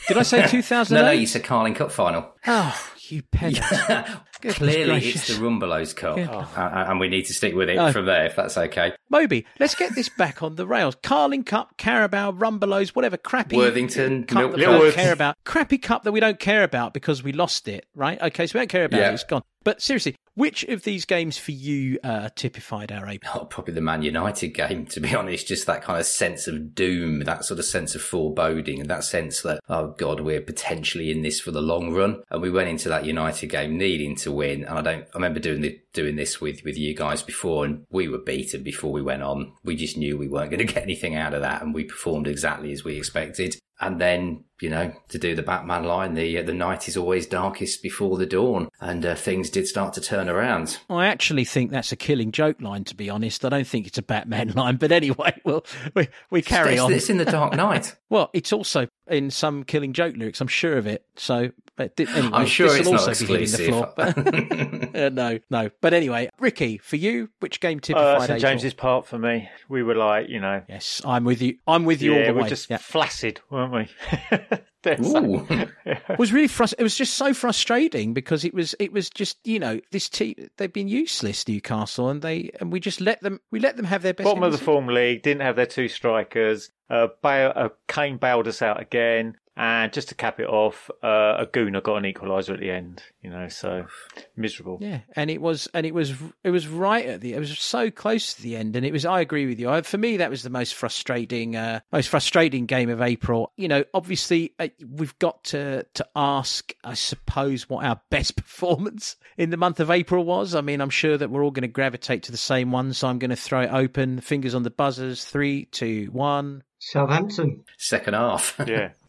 Did I say 2008? [laughs] no, no, you said Carling Cup final. Oh, [laughs] Clearly, gracious. it's the Rumbelows Cup, Good. uh, and we need to stick with it No. from there, if that's okay. Moby, let's get this back on the rails. Carling Cup, Carabao, Rumbelows, whatever crappy Worthington, cup that we don't care about. Crappy cup that we don't care about because we lost it, right? Okay, so we don't care about Yeah. it. It's gone. But seriously, which of these games for you uh, typified our April? Oh, probably the Man United game, to be [laughs] honest. Just that kind of sense of doom, that sort of sense of foreboding, and that sense that, oh God, we're potentially in this for the long run. And we went into that United game needing to win. And I don't, I remember doing the, doing this with, with you guys before, and we were beaten before we went on. We just knew we weren't going [laughs] to get anything out of that, and we performed exactly as we expected. And then, you know, to do the Batman line, the uh, the night is always darkest before the dawn, and uh, things did start to turn around. I actually think that's a killing joke line, to be honest. I don't think it's a Batman [laughs] line, but anyway, well, we, we carry it's, on. It's in the Dark [laughs] Knight. Well, it's also in some killing joke lyrics. I'm sure of it. So, but di- anyway, I'm sure this it's will not also be hitting the exclusive. floor. [laughs] Uh, no, no. But anyway, Ricky, for you, which game Uh, typified St April? James's Park for me. We were like, you know, Yes, I'm with you. I'm with you yeah, all the we're way. just Yeah. flaccid, weren't we? [laughs] There's that. Ooh. [laughs] It was really frust- It was just so frustrating because it was it was just you know this team they've been useless Newcastle and they and we just let them we let them have their best. Bottom of the game. form league, didn't have their two strikers. Uh, bail, uh, Kane bailed us out again. And just to cap it off, uh, Aguna got an equaliser at the end, you know, so miserable. Yeah, and it was and it was it was right at the it was so close to the end, and it was. I agree with you. I, for me, that was the most frustrating, uh, most frustrating game of April. You know, obviously, uh, we've got to to ask, I suppose, what our [laughs] best performance in the month of April was. I mean, I'm sure that we're all going to gravitate to the same one, so I'm going to throw it open. Fingers on the buzzers. Three, two, one. Southampton. Second half. Yeah. [laughs]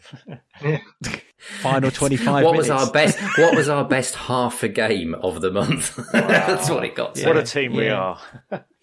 Yeah. [laughs] Final 25 what minutes. was our best? [laughs] What was our best half a game of the month? [laughs] That's what it got. To. What a team we are.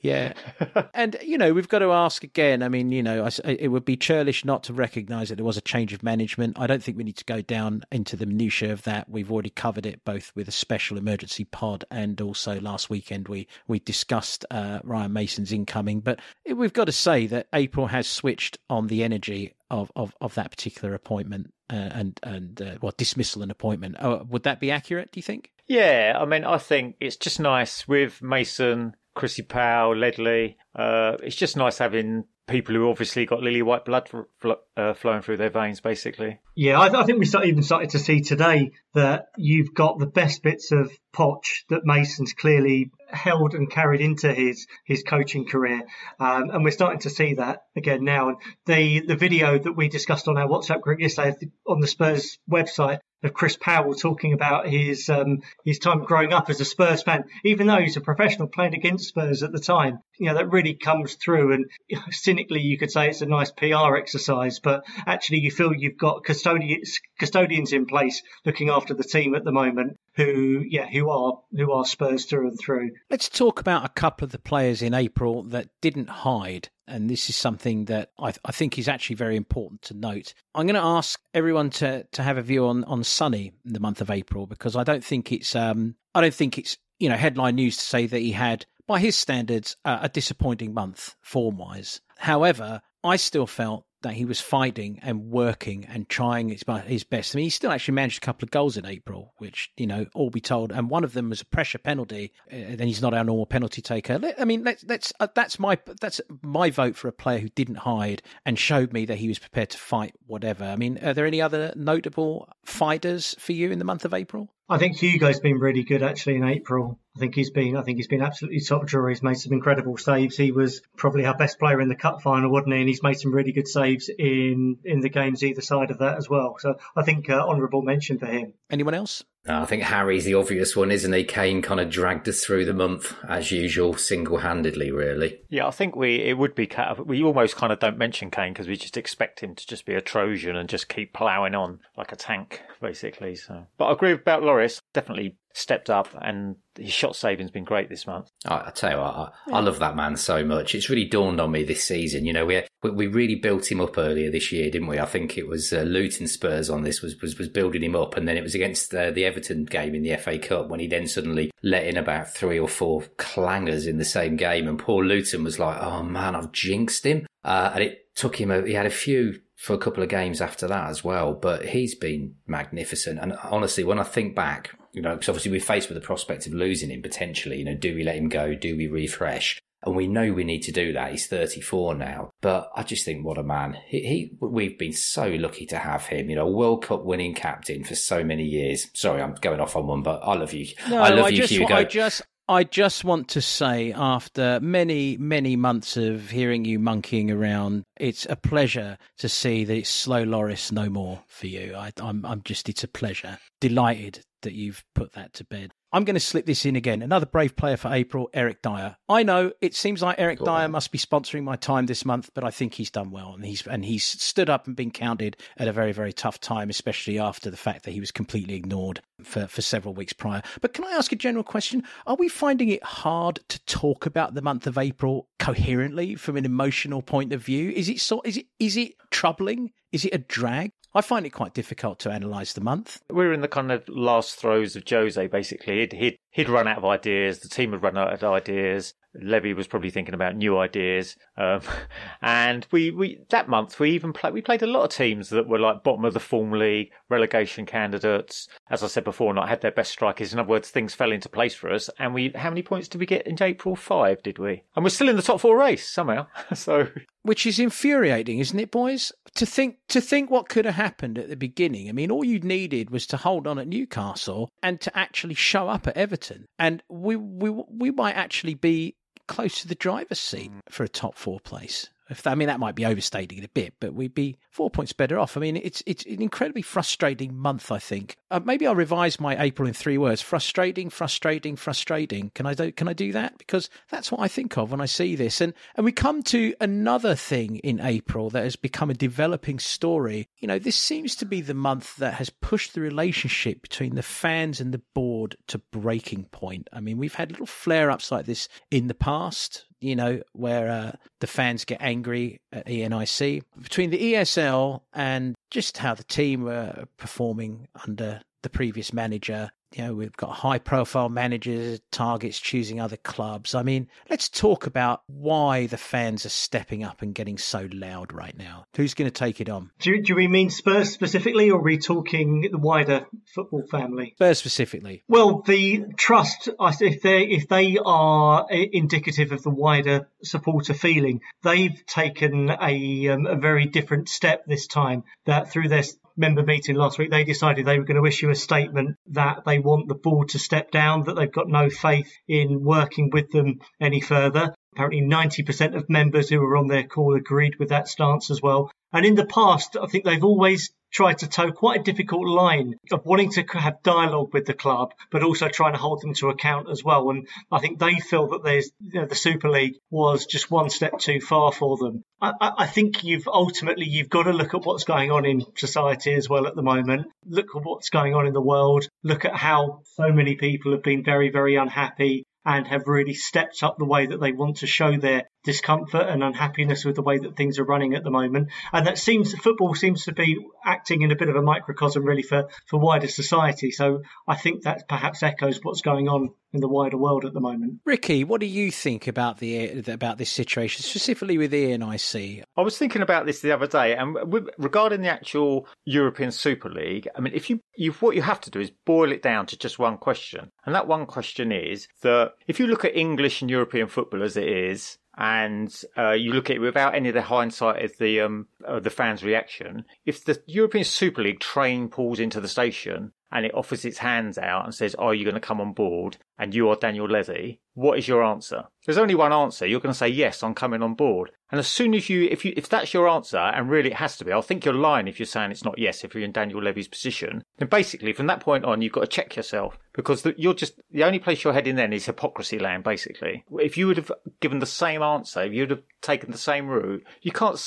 Yeah. [laughs] and, you know, we've got to ask again. I mean, you know, I s- it would be churlish not to recognise that there was a change of management. I don't think we need to go down into the minutiae of that. We've already covered it both with a special emergency pod and also last weekend we, we discussed uh, Ryan Mason's incoming. But it, we've got to say that April has switched on the energy of, of, of that particular appointment and, and uh, well, dismissal and appointment. Uh, would that be accurate, do you think? Yeah, I mean, I think it's just nice with Mason, Chrissy Powell, Ledley. Uh, it's just nice having people who obviously got lily white blood fl- uh, flowing through their veins, basically. Yeah, I, I think we start, even started to see today that you've got the best bits of Poch that Mason's clearly held and carried into his his coaching career, um, and we're starting to see that again now. And the the video that we discussed on our WhatsApp group yesterday on the Spurs website of Chris Powell talking about his um, his time growing up as a Spurs fan, even though he's a professional playing against Spurs at the time. You know that really comes through, and cynically you could say it's a nice PR exercise, but actually you feel you've got custodians custodians in place looking after the team at the moment who yeah who are who are Spurs through and through. Let's talk about a couple of the players in April that didn't hide. And this is something that I, I think is actually very important to note. I'm going to ask everyone to, to have a view on, on Sonny in the month of April because I don't think it's um I don't think it's you know headline news to say that he had by his standards uh, a disappointing month form wise. However, I still felt that he was fighting and working and trying his, best. I mean, he still actually managed a couple of goals in April, which, you know, all be told. And one of them was a pressure penalty. Uh, then he's not our normal penalty taker. I mean, let's, let's, uh, that's my, that's my vote for a player who didn't hide and showed me that he was prepared to fight whatever. I mean, are there any other notable fighters for you in the month of April? I think Hugo's been really good actually in April. I think he's been I think he's been absolutely top drawer. He's made some incredible saves. He was probably our best player in the cup final, wasn't he? And he's made some really good saves in in the games either side of that as well. So I think uh, honourable mention for him. Anyone else? I think Harry's the obvious one, isn't he? Kane kind of dragged us through the month as usual, single-handedly, really. Yeah, I think we it would be we almost kind of don't mention Kane because we just expect him to just be a Trojan and just keep ploughing on like a tank, basically. So, but I agree with about Loris. Definitely stepped up and his shot saving's been great this month. I, I tell you what, I, yeah. I, love that man so much. It's really dawned on me this season. You know, we we really built him up earlier this year, didn't we? I think it was uh, Luton Spurs on this was, was was building him up, and then it was against uh, the Everton game in the FA Cup when he then suddenly let in about three or four clangers in the same game, and poor Luton was like, "Oh man, I've jinxed him," uh, and it took him. A, he had a few for a couple of games after that as well. But he's been magnificent. And honestly, when I think back, you know, because obviously we're faced with the prospect of losing him potentially. You know, do we let him go? Do we refresh? And we know we need to do that. He's 34 now, but I just think what a man. He, he, we've been so lucky to have him. You know, World Cup winning captain for so many years. Sorry, I'm going off on one, but I love you. No, I love I you, just, Hugo. I just, I just want to say, after many, many months of hearing you monkeying around, it's a pleasure to see that it's slow Loris no more for you. I, I'm, I'm just, it's a pleasure. Delighted that you've put that to bed. I'm going to slip this in again. Another brave player for April, Eric Dier. I know it seems like Eric cool. Dier must be sponsoring my time this month, but I think he's done well and he's and he's stood up and been counted at a very very tough time, especially after the fact that he was completely ignored for for several weeks prior. But can I ask a general question? Are we finding it hard to talk about the month of April coherently from an emotional point of view? Is it so? Is it is it troubling? Is it a drag? I find it quite difficult to analyse the month. We are in the kind of last throes of Jose, basically. He'd, he'd run out of ideas, the team had run out of ideas, Levy was probably thinking about new ideas. Um, [laughs] and we, we that month we even played we played a lot of teams that were like bottom of the form league, relegation candidates. As I said before, not had their best strikers. In other words, things fell into place for us. And we how many points did we get in April? Five, did we? And we're still in the top four race somehow. [laughs] so which is infuriating, isn't it, boys? To think to think what could have happened at the beginning. I mean, all you needed was to hold on at Newcastle and to actually show up at Everton, and we we we might actually be close to the driver's seat mm. for a top four place. If I mean that might be overstating it a bit, but we'd be four points better off. I mean, it's it's an incredibly frustrating month. I think uh, maybe I'll revise my April in three words: frustrating, frustrating, frustrating. Can I do can I do that? Because that's what I think of when I see this. And and we come to another thing in April that has become a developing story. You know, this seems to be the month that has pushed the relationship between the fans and the board to breaking point. I mean, we've had little flare ups like this in the past you know, where uh, the fans get angry at ENIC. Between the ESL and just how the team were performing under the previous manager, you know, we've got high profile managers, targets choosing other clubs. I mean, let's talk about why the fans are stepping up and getting so loud right now. Who's going to take it on? Do, do we mean Spurs specifically, or are we talking the wider football family? Spurs specifically. Well, the trust, if they if they are indicative of the wider supporter feeling, they've taken a, um, a very different step this time. That through their member meeting last week, they decided they were going to issue a statement that they want the board to step down, that they've got no faith in working with them any further. Apparently, 90% of members who were on their call agreed with that stance as well. And in the past, I think they've always tried to toe quite a difficult line of wanting to have dialogue with the club, but also trying to hold them to account as well. And I think they feel that there's you know, the Super League was just one step too far for them. I, I, think you've ultimately you've got to look at what's going on in society as well at the moment. Look at what's going on in the world. Look at how so many people have been very, very unhappy and have really stepped up the way that they want to show their discomfort and unhappiness with the way that things are running at the moment. And that seems football seems to be acting in a bit of a microcosm really for, for wider society. So I think that perhaps echoes what's going on in the wider world at the moment. Ricky, what do you think about the about this situation, specifically with the ENIC? I was thinking about this the other day, and with, regarding the actual European Super League, I mean, if you you what you have to do is boil it down to just one question, and that one question is that if you look at English and European football as it is, and uh, you look at it without any of the hindsight of the um, of the fans' reaction. If the European Super League train pulls into the station and it offers its hands out and says, "Are you going to come on board?" and you are Daniel Levy, what is your answer? There's only one answer. You're going to say, "Yes, I'm coming on board." And as soon as you, if you, if that's your answer, and really it has to be, I'll think you're lying if you're saying it's not yes. If you're in Daniel Levy's position, then basically from that point on, you've got to check yourself because the, you're just the only place you're heading then is hypocrisy land. Basically, if you would have given the same answer, if you'd have taken the same route, you can't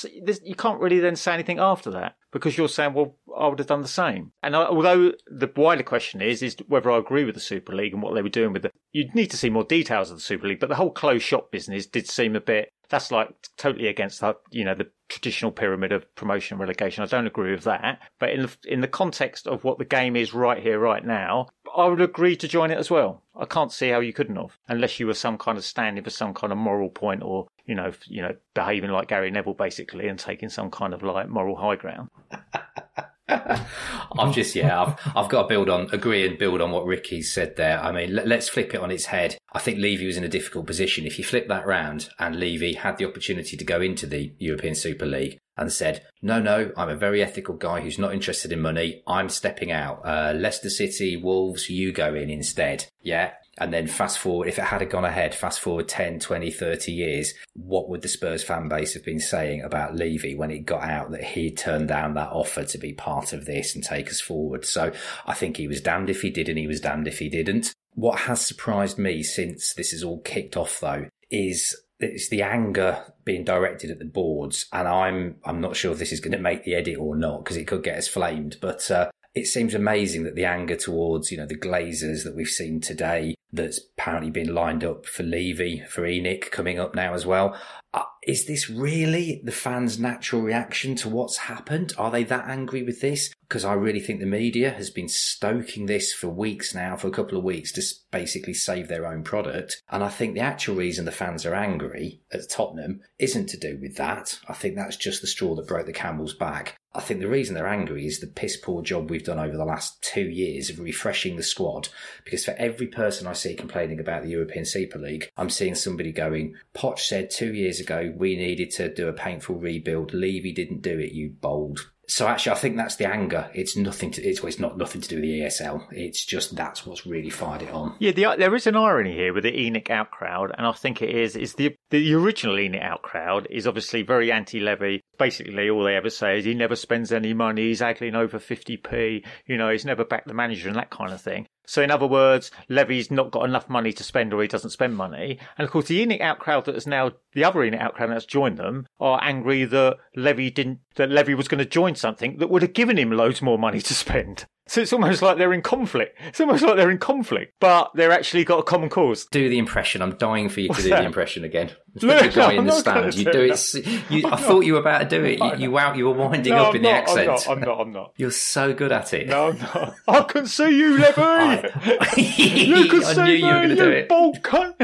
you can't really then say anything after that because you're saying, well, I would have done the same. And I, although the wider question is is whether I agree with the Super League and what they were doing with it, you'd need to see more details of the Super League. But the whole closed shop business did seem a bit that's like totally against the you know the traditional pyramid of promotion and relegation. I don't agree with that. But in the, in the context of what the game is right here, right now, I would agree to join it as well. I can't see how you couldn't have, unless you were some kind of standing for some kind of moral point or you know you know behaving like Gary Neville basically and taking some kind of like moral high ground. [laughs] I'm just yeah, I've I've got to build on agree and build on what Ricky said there. I mean, let, us flip it on its head. I think Levy was in a difficult position. If you flip that round and Levy had the opportunity to go into the European Super League and said, "No, no, I'm a very ethical guy who's not interested in money. I'm stepping out. Uh, Leicester City, Wolves, you go in instead." Yeah, and then fast forward, if it had gone ahead, fast forward 10, 20, 30 years, what would the Spurs fan base have been saying about Levy when it got out that he turned down that offer to be part of this and take us forward? So I think he was damned if he did and he was damned if he didn't. What has surprised me since this is all kicked off though is it's the anger being directed at the boards, and I'm I'm not sure if this is going to make the edit or not because it could get us flamed. But uh, it seems amazing that the anger towards, you know, the Glazers that we've seen today, that's apparently been lined up for Levy, for ENIC coming up now as well. Uh, is this really the fans' natural reaction to what's happened? Are they that angry with this? Because I really think the media has been stoking this for weeks now, for a couple of weeks, to basically save their own product. And I think the actual reason the fans are angry at Tottenham isn't to do with that. I think that's just the straw that broke the camel's back. I think the reason they're angry is the piss poor job we've done over the last two years of refreshing the squad. Because for every person I see complaining about the European Super League, I'm seeing somebody going, Poch said two years ago we needed to do a painful rebuild. Levy didn't do it, you bold so actually, I think that's the anger. It's nothing to. It's, well, it's not nothing to do with the ESL. It's just that's what's really fired it on. Yeah, the, there is an irony here with the ENIC out crowd, and I think it is is the the original ENIC out crowd is obviously very anti-Levy. Basically, all they ever say is he never spends any money. He's haggling over fifty p. You know, he's never backed the manager and that kind of thing. So in other words, Levy's not got enough money to spend or he doesn't spend money. And of course the ENIC out crowd that is now, the other ENIC out crowd that's joined them are angry that Levy didn't, that Levy was going to join something that would have given him loads more money to spend. So it's almost like they're in conflict. It's almost like they're in conflict, but they're actually got a common cause. Do the impression. I'm dying for you What's to do that? [laughs] the impression again. [laughs] Look, the guy no, in the stand. You do it. You, [laughs] I thought you were about to do it. You, you out. You were winding no, up in not, the accent. I'm not. I'm not. I'm not. You're so good at it. No, no. I can see you, Levy. I, you can I see knew you were going to do it. Bald cunt.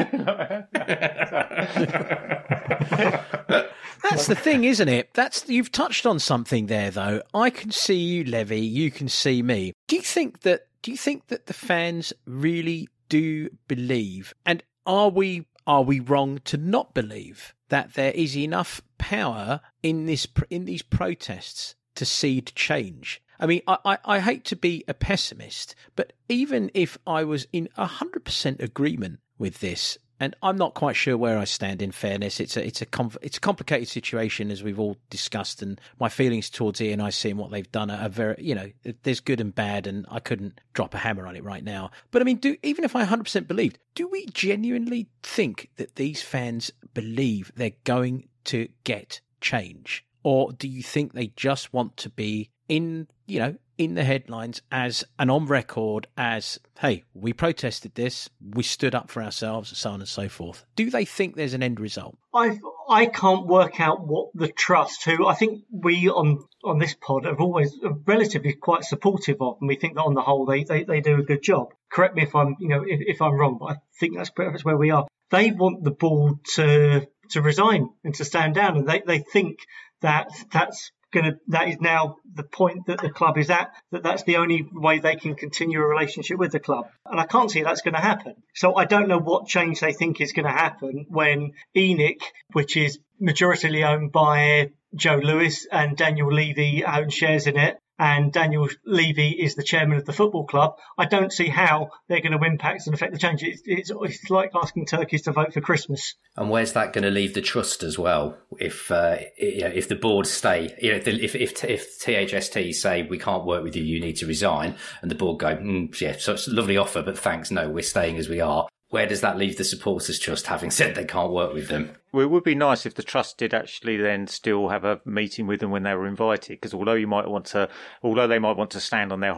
That's the thing, isn't it? That's you've touched on something there, though. I can see you, Levy. You can see me. Do you think that? Do you think that the fans really do believe? And are we are we wrong to not believe that there is enough power in this in these protests to seed change? I mean, I, I, I hate to be a pessimist, but even if I was in hundred percent agreement with this and I'm not quite sure where I stand. In fairness, it's a it's a it's a complicated situation as we've all discussed, and my feelings towards ENIC and I see and what they've done are, very you know there's good and bad, and I couldn't drop a hammer on it right now. But I mean, do even if I 100 percent believed, do we genuinely think that these fans believe they're going to get change, or do you think they just want to be in you know in the headlines as and on record as hey we protested this we stood up for ourselves so on and so forth do they think there's an end result i I can't work out what the trust, who I think we on on this pod have always relatively quite supportive of, and we think that on the whole they, they, they do a good job. Correct me if I'm you know if, if I'm wrong, but I think that's pretty where we are. They want the board to to resign and to stand down, and they, they think that that's going to that is now the point that the club is at that that's the only way they can continue a relationship with the club. And i can't see that's going to happen. So i don't know what change they think is going to happen when ENIC which is majoritarily owned by joe lewis and daniel levy own shares in it and Daniel Levy is the chairman of the football club, I don't see how they're going to impact and affect the change. It's, it's, it's like asking turkeys to vote for Christmas. And where's that going to leave the trust as well? If uh, if the board stay, you know, if, if, if if THST say we can't work with you, you need to resign, and the board go, mm, yeah, so it's a lovely offer, but thanks, no, we're staying as we are where does that leave the supporters trust having said they can't work with them? Well, it would be nice if the trust did actually then still have a meeting with them when they were invited because although you might want to although they might want to stand on their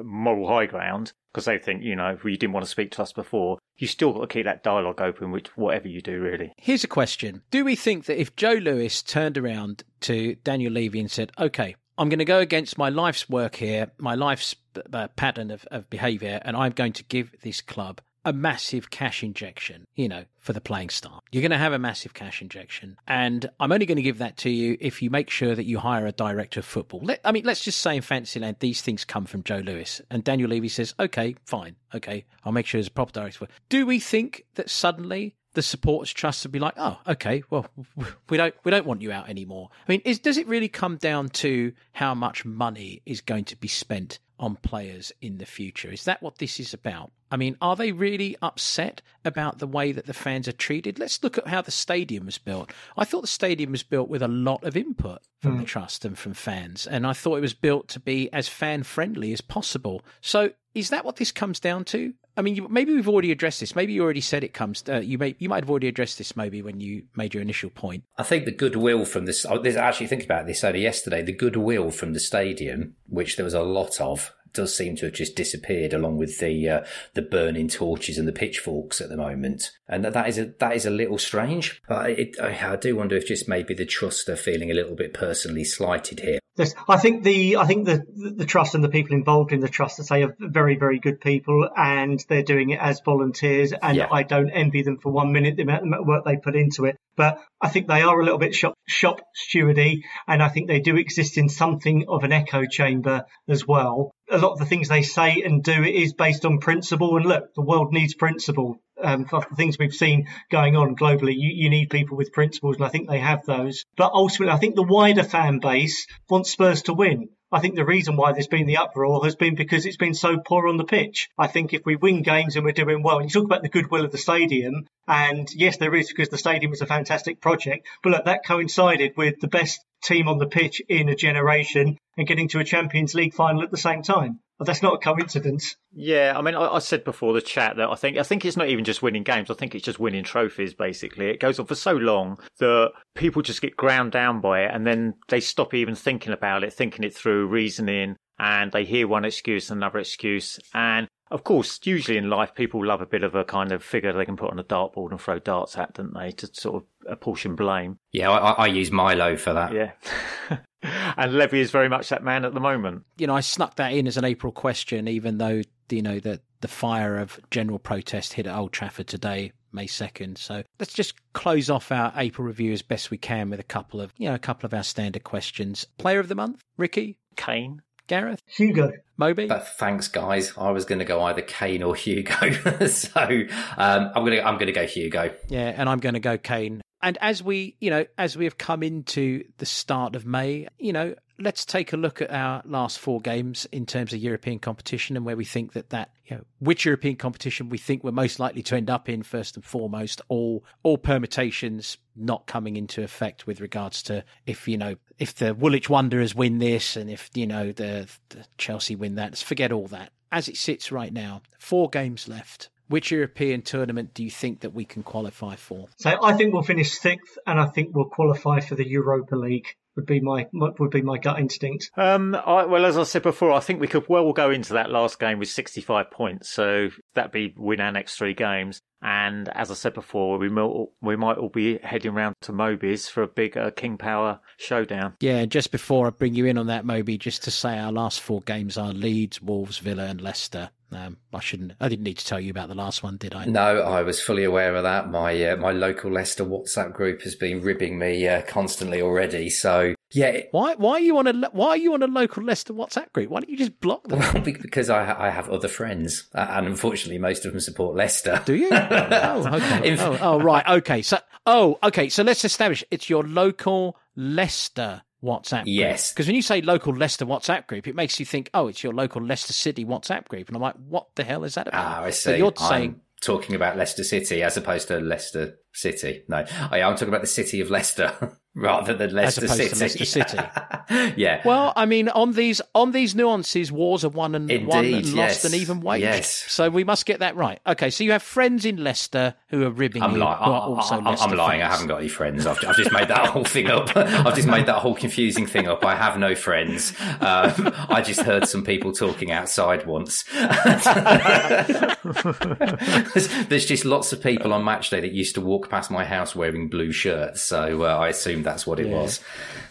moral high ground because they think you know you didn't want to speak to us before you still got to keep that dialogue open which whatever you do really. Here's a question. Do we think that if joe lewis turned around to daniel levy and said okay I'm going to go against my life's work here, my life's uh, pattern of, of behaviour, and I'm going to give this club a massive cash injection, you know, for the playing staff. You're going to have a massive cash injection. And I'm only going to give that to you if you make sure that you hire a director of football. Let, I mean, let's just say in Fantasyland, these things come from Joe Lewis. And Daniel Levy says, okay, fine. Okay, I'll make sure there's a proper director. Do we think that suddenly the supporters trust would be like, oh, okay, well, [laughs] we don't we don't want you out anymore. I mean, is, does it really come down to how much money is going to be spent on players in the future? Is that what this is about? I mean, are they really upset about the way that the fans are treated? Let's look at how the stadium was built. I thought the stadium was built with a lot of input from mm. the trust and from fans, and I thought it was built to be as fan friendly as possible. So, is that what this comes down to? I mean, maybe we've already addressed this. Maybe you already said it comes. Uh, you may you might have already addressed this maybe when you made your initial point. I think the goodwill from this. I was actually thinking about this only yesterday. The goodwill from the stadium, which there was a lot of, does seem to have just disappeared along with the uh, the burning torches and the pitchforks at the moment, and that, that is a that is a little strange. But it, I, I do wonder if just maybe the trust are feeling a little bit personally slighted here. Yes, I think the I think the the trust and the people involved in the trust, I say, are very very good people, and they're doing it as volunteers. And yeah. I don't envy them for one minute the amount of work they put into it. But I think they are a little bit shop shop stewardy, and I think they do exist in something of an echo chamber as well. A lot of the things they say and do is based on principle. And look, the world needs principle um, for the things we've seen going on globally, you, you need people with principles, and I think they have those. But ultimately, I think the wider fan base wants Spurs to win. I think the reason why there's been the uproar has been because it's been so poor on the pitch. I think if we win games and we're doing well, and you talk about the goodwill of the stadium, and yes, there is because the stadium is a fantastic project, but look, that coincided with the best team on the pitch in a generation and getting to a Champions League final at the same time. But that's not a coincidence. Yeah, I mean, I, I, said before the chat that I think I think it's not even just winning games. I think it's just winning trophies. Basically, it goes on for so long that people just get ground down by it, and then they stop even thinking about it, thinking it through, reasoning, and they hear one excuse and another excuse, and of course, usually in life, people love a bit of a kind of figure they can put on a dartboard and throw darts at, don't they, to sort of apportion blame. Yeah, I, I use Milo for that. Yeah. [laughs] and Levy is very much that man at the moment. You know, I snuck that in as an April question, even though, you know, that the fire of general protest hit at Old Trafford today, May 2nd. So let's just close off our April review as best we can with a couple of, you know, a couple of our standard questions. Player of the month, Ricky? Kane. Gareth? Hugo. Moby? But thanks, guys. I was going to go either Kane or Hugo, [laughs] so um, I'm going to I'm going to go Hugo. Yeah, and I'm going to go Kane. And as we, you know, as we have come into the start of May, you know, let's take a look at our last four games in terms of European competition and where we think that that you know which European competition we think we're most likely to end up in first and foremost. All all permutations not coming into effect with regards to if you know if the Woolwich Wanderers win this and if you know the, the Chelsea win that. Let's forget all that. As it sits right now, four games left. Which European tournament do you think that we can qualify for? So I think we'll finish sixth, and I think we'll qualify for the Europa League would be my would be my gut instinct. Um, I, well, as I said before, I think we could well go into that last game with 65 points, so that'd be win our next three games. And as I said before, we might, we might all be heading round to Moby's for a big uh, King Power showdown. Yeah, just before I bring you in on that, Moby, just to say our last four games are Leeds, Wolves, Villa, and Leicester. Um, I shouldn't. I didn't need to tell you about the last one, did I? No, I was fully aware of that. My uh, my local Leicester WhatsApp group has been ribbing me uh, constantly already. So yeah. Why why are you on a why are you on a local Leicester WhatsApp group? Why don't you just block them? Well, [laughs] because I I have other friends, and unfortunately, most of them support Leicester. Do you? [laughs] oh, okay. [laughs] oh, oh, right. Okay. So oh, okay. So let's establish it's your local Leicester WhatsApp group. Yes. Because when you say local Leicester WhatsApp group, it makes you think, oh, it's your local Leicester City WhatsApp group. And I'm like, what the hell is that about? Ah, I see. But you're I'm saying talking about Leicester City as opposed to Leicester City. No, I am talking about the city of Leicester [laughs] rather than Leicester opposed City. to Leicester City. [laughs] yeah. Well, I mean, on these on these nuances, wars are won and won and yes. lost and even waged. Yes. So we must get that right. Okay, so you have friends in Leicester who are ribbing I'm, you, li- who are also I, am lying. I haven't got any friends. I've, I've just made that whole thing up. [laughs] I've just made that whole confusing thing up. I have no friends. Um, I just heard some people talking outside once. there's, [laughs] there's just lots of people on match day that used to walk past my house wearing blue shirts. So uh, I assumed that's what it Yeah. was.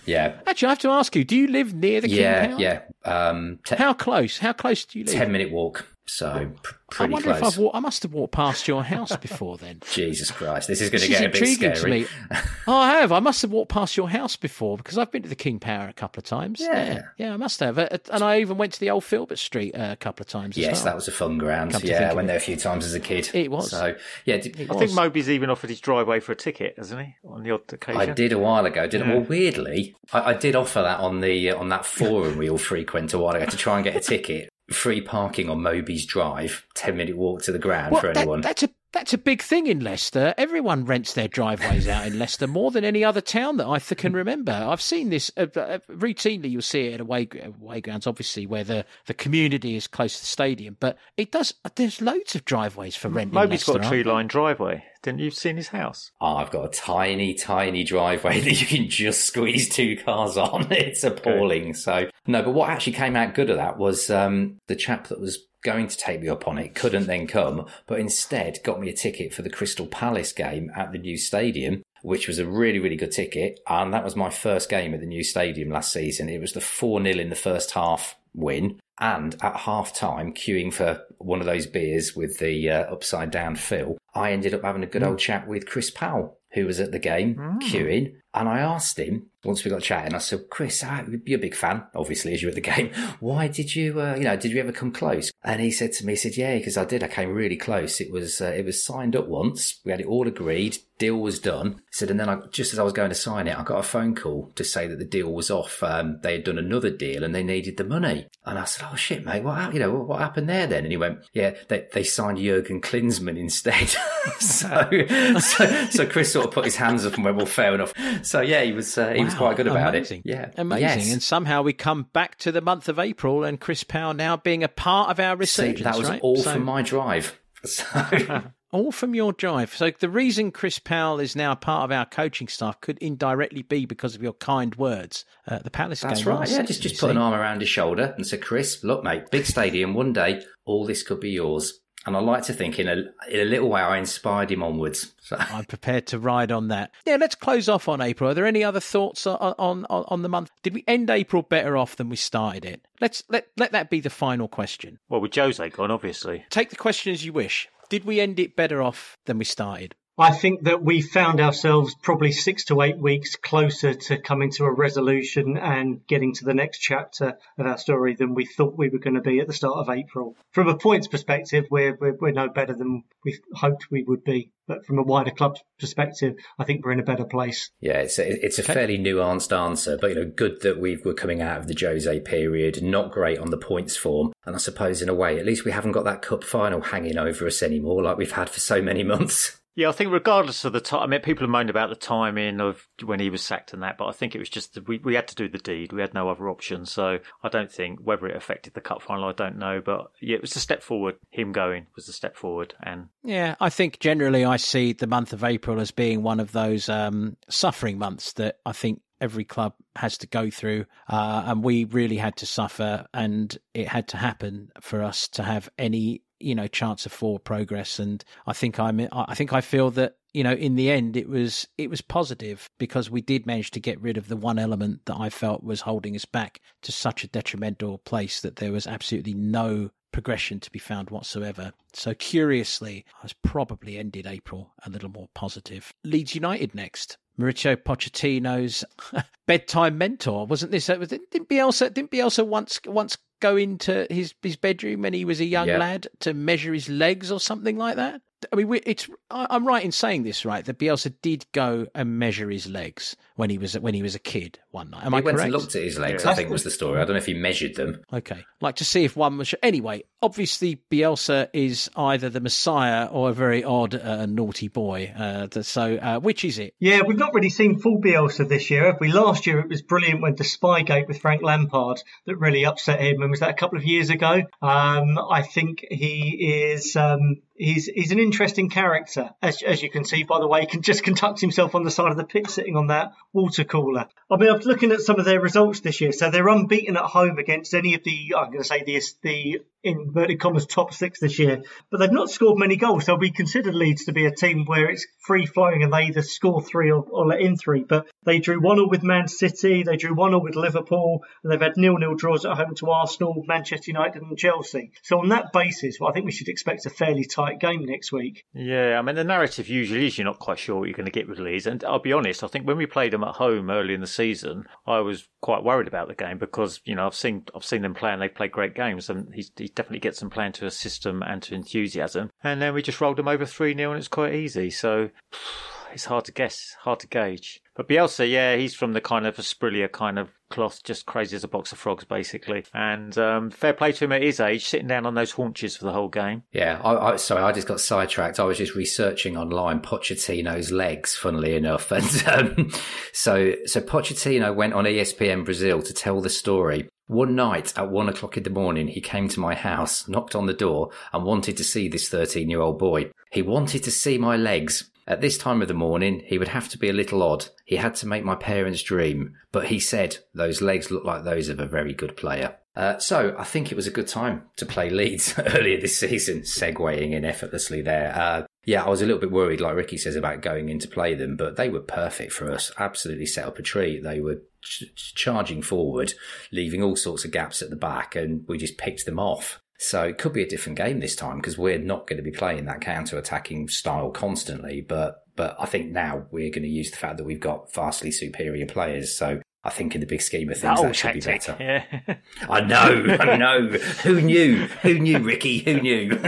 Yeah. Actually, I have to ask you: Do you live near the King Yeah. Power? Yeah. Um, te- How close? How close do you live? 10 minute walk. So pr- I wonder close. if I've walked. I must have walked past your house [laughs] before then. Jesus Christ. This is going This to is get a bit intriguing scary. to me. [laughs] Oh, I have. I must have walked past your house before because I've been to the King Power a couple of times. Yeah. yeah, I must have. Uh, And I even went to the old Filbert Street uh, a couple of times. Yes, as that was a fun ground. Yeah, I went there a few times as a kid. It was. So, yeah, did, It I was. think Moby's even offered his driveway for a ticket, hasn't he? On the odd occasion. I did a while ago. Did Yeah. well. Weirdly, I, I did offer that on the uh, on that forum we all frequent a while ago to try and get a ticket, free parking on Moby's Drive, ten minute walk to the ground Well, for that- anyone. that's a that's a big thing in Leicester. Everyone rents their driveways out in Leicester more than any other town that I th- can remember. I've seen this uh, uh, routinely. You'll see it at away, away grounds, obviously, where the, the community is close to the stadium. But it does. There's loads of driveways for rent. in Moby's got a tree line driveway. Didn't you see his house? Oh, I've got a tiny, tiny driveway [laughs] that you can just squeeze two cars on. [laughs] It's appalling. So no, but what actually came out good of that was um, the chap that was going to take me up on it couldn't then come, but instead got me a ticket for the Crystal Palace game at the new stadium. Which was a really, really good ticket. And that was my first game at the new stadium last season. It was the 4 0 in the first half win. And at half time, queuing for one of those beers with the uh, upside down fill, I ended up having a good hmm. old chat with Chris Powell, who was at the game hmm. queuing. And I asked him once we got chatting, I said, Chris, you're a big fan, obviously, as you're at the game. [laughs] Why did you, uh, you know, did you ever come close? And he said to me, he said, yeah, because I did. I came really close. It was, uh, it was signed up once. We had it all agreed. Deal was done. He said, and then I, just as I was going to sign it, I got a phone call to say that the deal was off. Um, they had done another deal and they needed the money. And I said, oh shit, mate, what, you know, what, what happened there then? And he went, yeah, they, they signed Jurgen Klinsmann instead. [laughs] so, [laughs] so, so Chris sort of put his hands up and went, well, fair enough. So yeah, he was, uh, he was quite good about amazing. it. Yeah. Amazing. Yes. And somehow we come back to the month of April and Chris Powell now being a part of our See, that was right? all So- from my drive. [laughs] So, [laughs] all from your drive. So the reason Chris Powell is now part of our coaching staff could indirectly be because of your kind words at the Palace that's game. right. Yeah, just just put an arm around his shoulder and said, "Chris, look, mate, big stadium. One day, all this could be yours." And I like to think, in a in a little way, I inspired him onwards. So, I'm prepared to ride on that. Yeah, let's close off on April. Are there any other thoughts on, on, on, on the month? Did we end April better off than we started it? Let's let let that be the final question. Well, with Jose gone, obviously. Take the question as you wish. Did we end it better off than we started? I think that we found ourselves probably six to eight weeks closer to coming to a resolution and getting to the next chapter of our story than we thought we were going to be at the start of April. From a points perspective, we're, we're, we're no better than we hoped we would be. But from a wider club perspective, I think we're in a better place. yeah, it's a, it's a fairly nuanced answer, but you know, good that we we're coming out of the Jose period. Not great on the points form, and I suppose in a way, at least we haven't got that cup final hanging over us anymore, like we've had for so many months. [laughs] Yeah, I think regardless of the time, I mean, people have moaned about the timing of when he was sacked and that, but I think it was just that we, we had to do the deed. We had no other option. So I don't think whether it affected the cup final, I don't know. But yeah, it was a step forward. Him going was a step forward. And Yeah, I think generally I see the month of April as being one of those um, suffering months that I think every club has to go through, uh, and we really had to suffer, and it had to happen for us to have any you know chance of forward progress. And I think I'm I think I feel that you know in the end it was it was positive because we did manage to get rid of the one element that I felt was holding us back to such a detrimental place that there was absolutely no progression to be found whatsoever. So curiously, I was probably ended April a little more positive. Leeds United next. Mauricio Pochettino's [laughs] bedtime mentor, wasn't this? Uh, didn't Bielsa? Didn't Bielsa once once go into his his bedroom when he was a young lad to measure his legs or something like that? I mean, it's. I'm right in saying this, right? That Bielsa did go and measure his legs when he was when he was a kid one night. Am he I went correct? and looked at his legs. Yeah. I think was the story. I don't know if he measured them. Okay, like to see if one was. Anyway, obviously Bielsa is either the Messiah or a very odd, uh, naughty boy. Uh, so, uh, which is it? Yeah, we've not really seen full Bielsa this year, have we? Last year it was brilliant when the Spygate with Frank Lampard that really upset him, and was that a couple of years ago? Um, I think he is. Um, he's he's an interesting character, as as you can see by the way he can just conduct himself on the side of the pitch, sitting on that water cooler. I mean, I'm looking at some of their results this year, so they're unbeaten at home against any of the I'm going to say the the inverted commas top six this year, but they've not scored many goals. So we consider Leeds to be a team where it's free flowing and they either score three or, or let in three. But they drew one 0 with Man City, they drew one 0 with Liverpool, and they've had nil nil draws at home to Arsenal, Manchester United, and Chelsea. So on that basis, well, I think we should expect a fairly tight game next week. Yeah, I mean the narrative usually is you're not quite sure what you're going to get with Leeds, and I'll be honest, I think when we played them at home early in the season, I was quite worried about the game because you know I've seen I've seen them play and they play great games, and he, he definitely get some playing to a system and to enthusiasm. And then we just rolled them over 3 0 and it's quite easy. So [sighs] it's hard to guess, hard to gauge. But Bielsa, yeah, he's from the kind of Asprilla kind of cloth, just crazy as a box of frogs, basically. And um, fair play to him at his age, sitting down on those haunches for the whole game. Yeah, I, I, sorry, I just got sidetracked. I was just researching online Pochettino's legs, funnily enough, [laughs] and um, so so Pochettino went on ESPN Brazil to tell the story. One night at one o'clock in the morning, he came to my house, knocked on the door, and wanted to see this 13 year old boy. He wanted to see my legs. At this time of the morning, he would have to be a little odd. He had to make my parents dream, but he said those legs look like those of a very good player. Uh, so I think it was a good time to play Leeds [laughs] earlier this season, segueing in effortlessly there. Uh, yeah, I was a little bit worried, like Ricky says, about going in to play them, but they were perfect for us. Absolutely set up a treat. They were ch- charging forward, leaving all sorts of gaps at the back, and we just picked them off. So it could be a different game this time because we're not going to be playing that counter-attacking style constantly. But but I think now we're going to use the fact that we've got vastly superior players. So I think in the big scheme of things, that, that should tactic. be better. Yeah. I know, I know. Who knew? Who knew, Ricky? Who knew?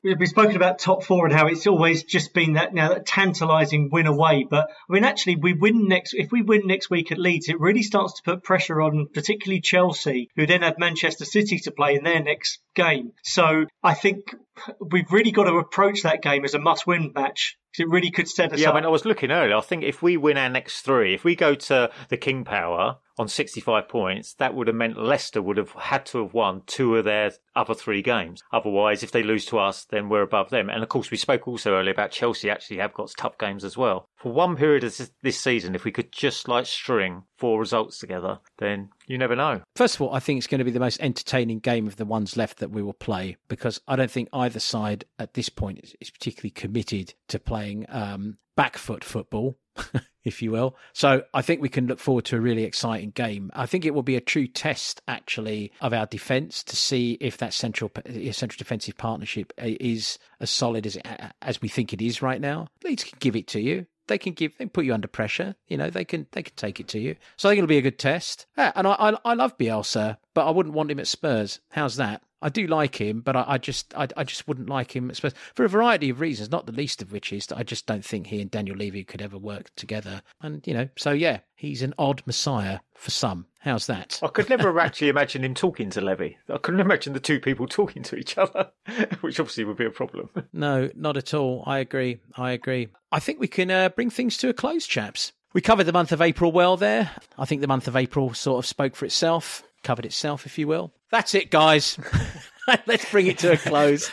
[laughs] We've spoken about top four and how it's always just been that now that tantalising win away. But I mean, actually, we win next. If we win next week at Leeds, it really starts to put pressure on, particularly Chelsea, who then have Manchester City to play in their next game. So I think we've really got to approach that game as a must-win match because it really could set us yeah, up. I mean, I was looking earlier. I think if we win our next three, if we go to the King Power on 65 points, that would have meant Leicester would have had to have won two of their other three games. Otherwise, if they lose to us, then we're above them. And of course, we spoke also earlier about Chelsea actually have got tough games as well. For one period of this season, if we could just like string four results together, then you never know. First of all, I think it's going to be the most entertaining game of the ones left that we will play because I don't think either side at this point is, particularly committed to playing um, back foot football. [laughs] if you will. So I think we can look forward to a really exciting game. I think it will be a true test, actually, of our defence to see if that central eh, central defensive partnership eh, is as solid as eh, as we think it is right now. Leeds can give it to you they can give they can put you under pressure. You know they can they can take it to you. So I think it'll be a good test. Yeah, and I, I, I love Bielsa, but I wouldn't want him at Spurs. How's that? I do like him, but I, I just I, I, just wouldn't like him for a variety of reasons. Not the least of which is that I just don't think he and Daniel Levy could ever work together. And you know, so yeah, he's an odd messiah for some. How's that? I could never actually imagine him talking to Levy. I couldn't imagine the two people [laughs] talking to each other, [laughs] which obviously would be a problem. [laughs] No, not at all. I agree. I agree. I think we can uh, bring things to a close, chaps. We covered the month of April well there. I think the month of April sort of spoke for itself, covered itself, if you will. That's it, guys. [laughs] Let's bring it to a close.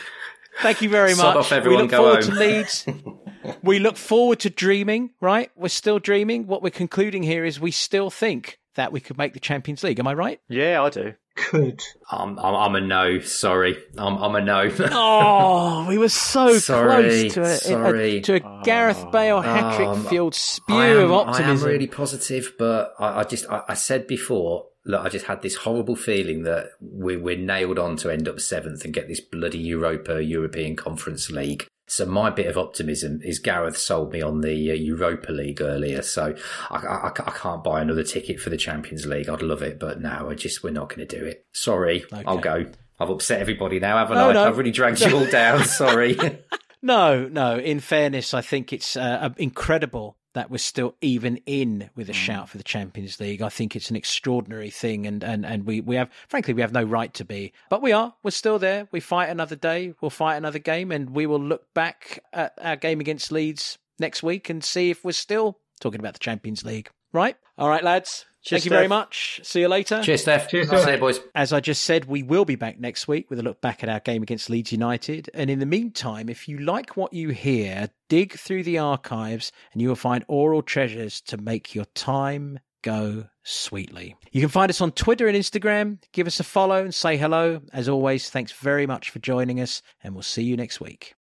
Thank you very much. Off, everyone, we look forward home. to Leeds. [laughs] we look forward to dreaming, right? We're still dreaming. What we're concluding here is we still think that we could make the Champions League. Am I right? Yeah, I do. Could. I'm, I'm, I'm a no. Sorry, I'm, I'm a no. [laughs] Oh, we were so Sorry, close to a, sorry. a, to a Gareth Bale hat trick Um, filled spew I am, of optimism. I am really positive, but I, I just I, I said before. Look, I just had this horrible feeling that we, we're nailed on to end up seventh and get this bloody Europa European Conference League. So my bit of optimism is Gareth sold me on the uh, Europa League earlier, so I, I, I can't buy another ticket for the Champions League. I'd love it, but no, I just we're not going to do it. Sorry, I'll go. I've upset everybody now, haven't Oh, I? no. I've really dragged you all down. [laughs] Sorry. [laughs] No, no. In fairness, I think it's uh, incredible that we're still even in with a hmm. shout for the Champions League. I think it's an extraordinary thing, and and and we we have, frankly, we have no right to be, but we are. We're still there. We fight another day. We'll fight another game, and we will look back at our game against Leeds next week and see if we're still talking about the Champions League. Right? All right, lads. Cheers, Thank you very much. See you later. Cheers, Steff. Cheers, See you, boys. As I just said, we will be back next week with a look back at our game against Leeds United. And in the meantime, if you like what you hear, dig through the archives and you will find oral treasures to make your time go sweetly. You can find us on Twitter and Instagram. Give us a follow and say hello. As always, thanks very much for joining us, and we'll see you next week.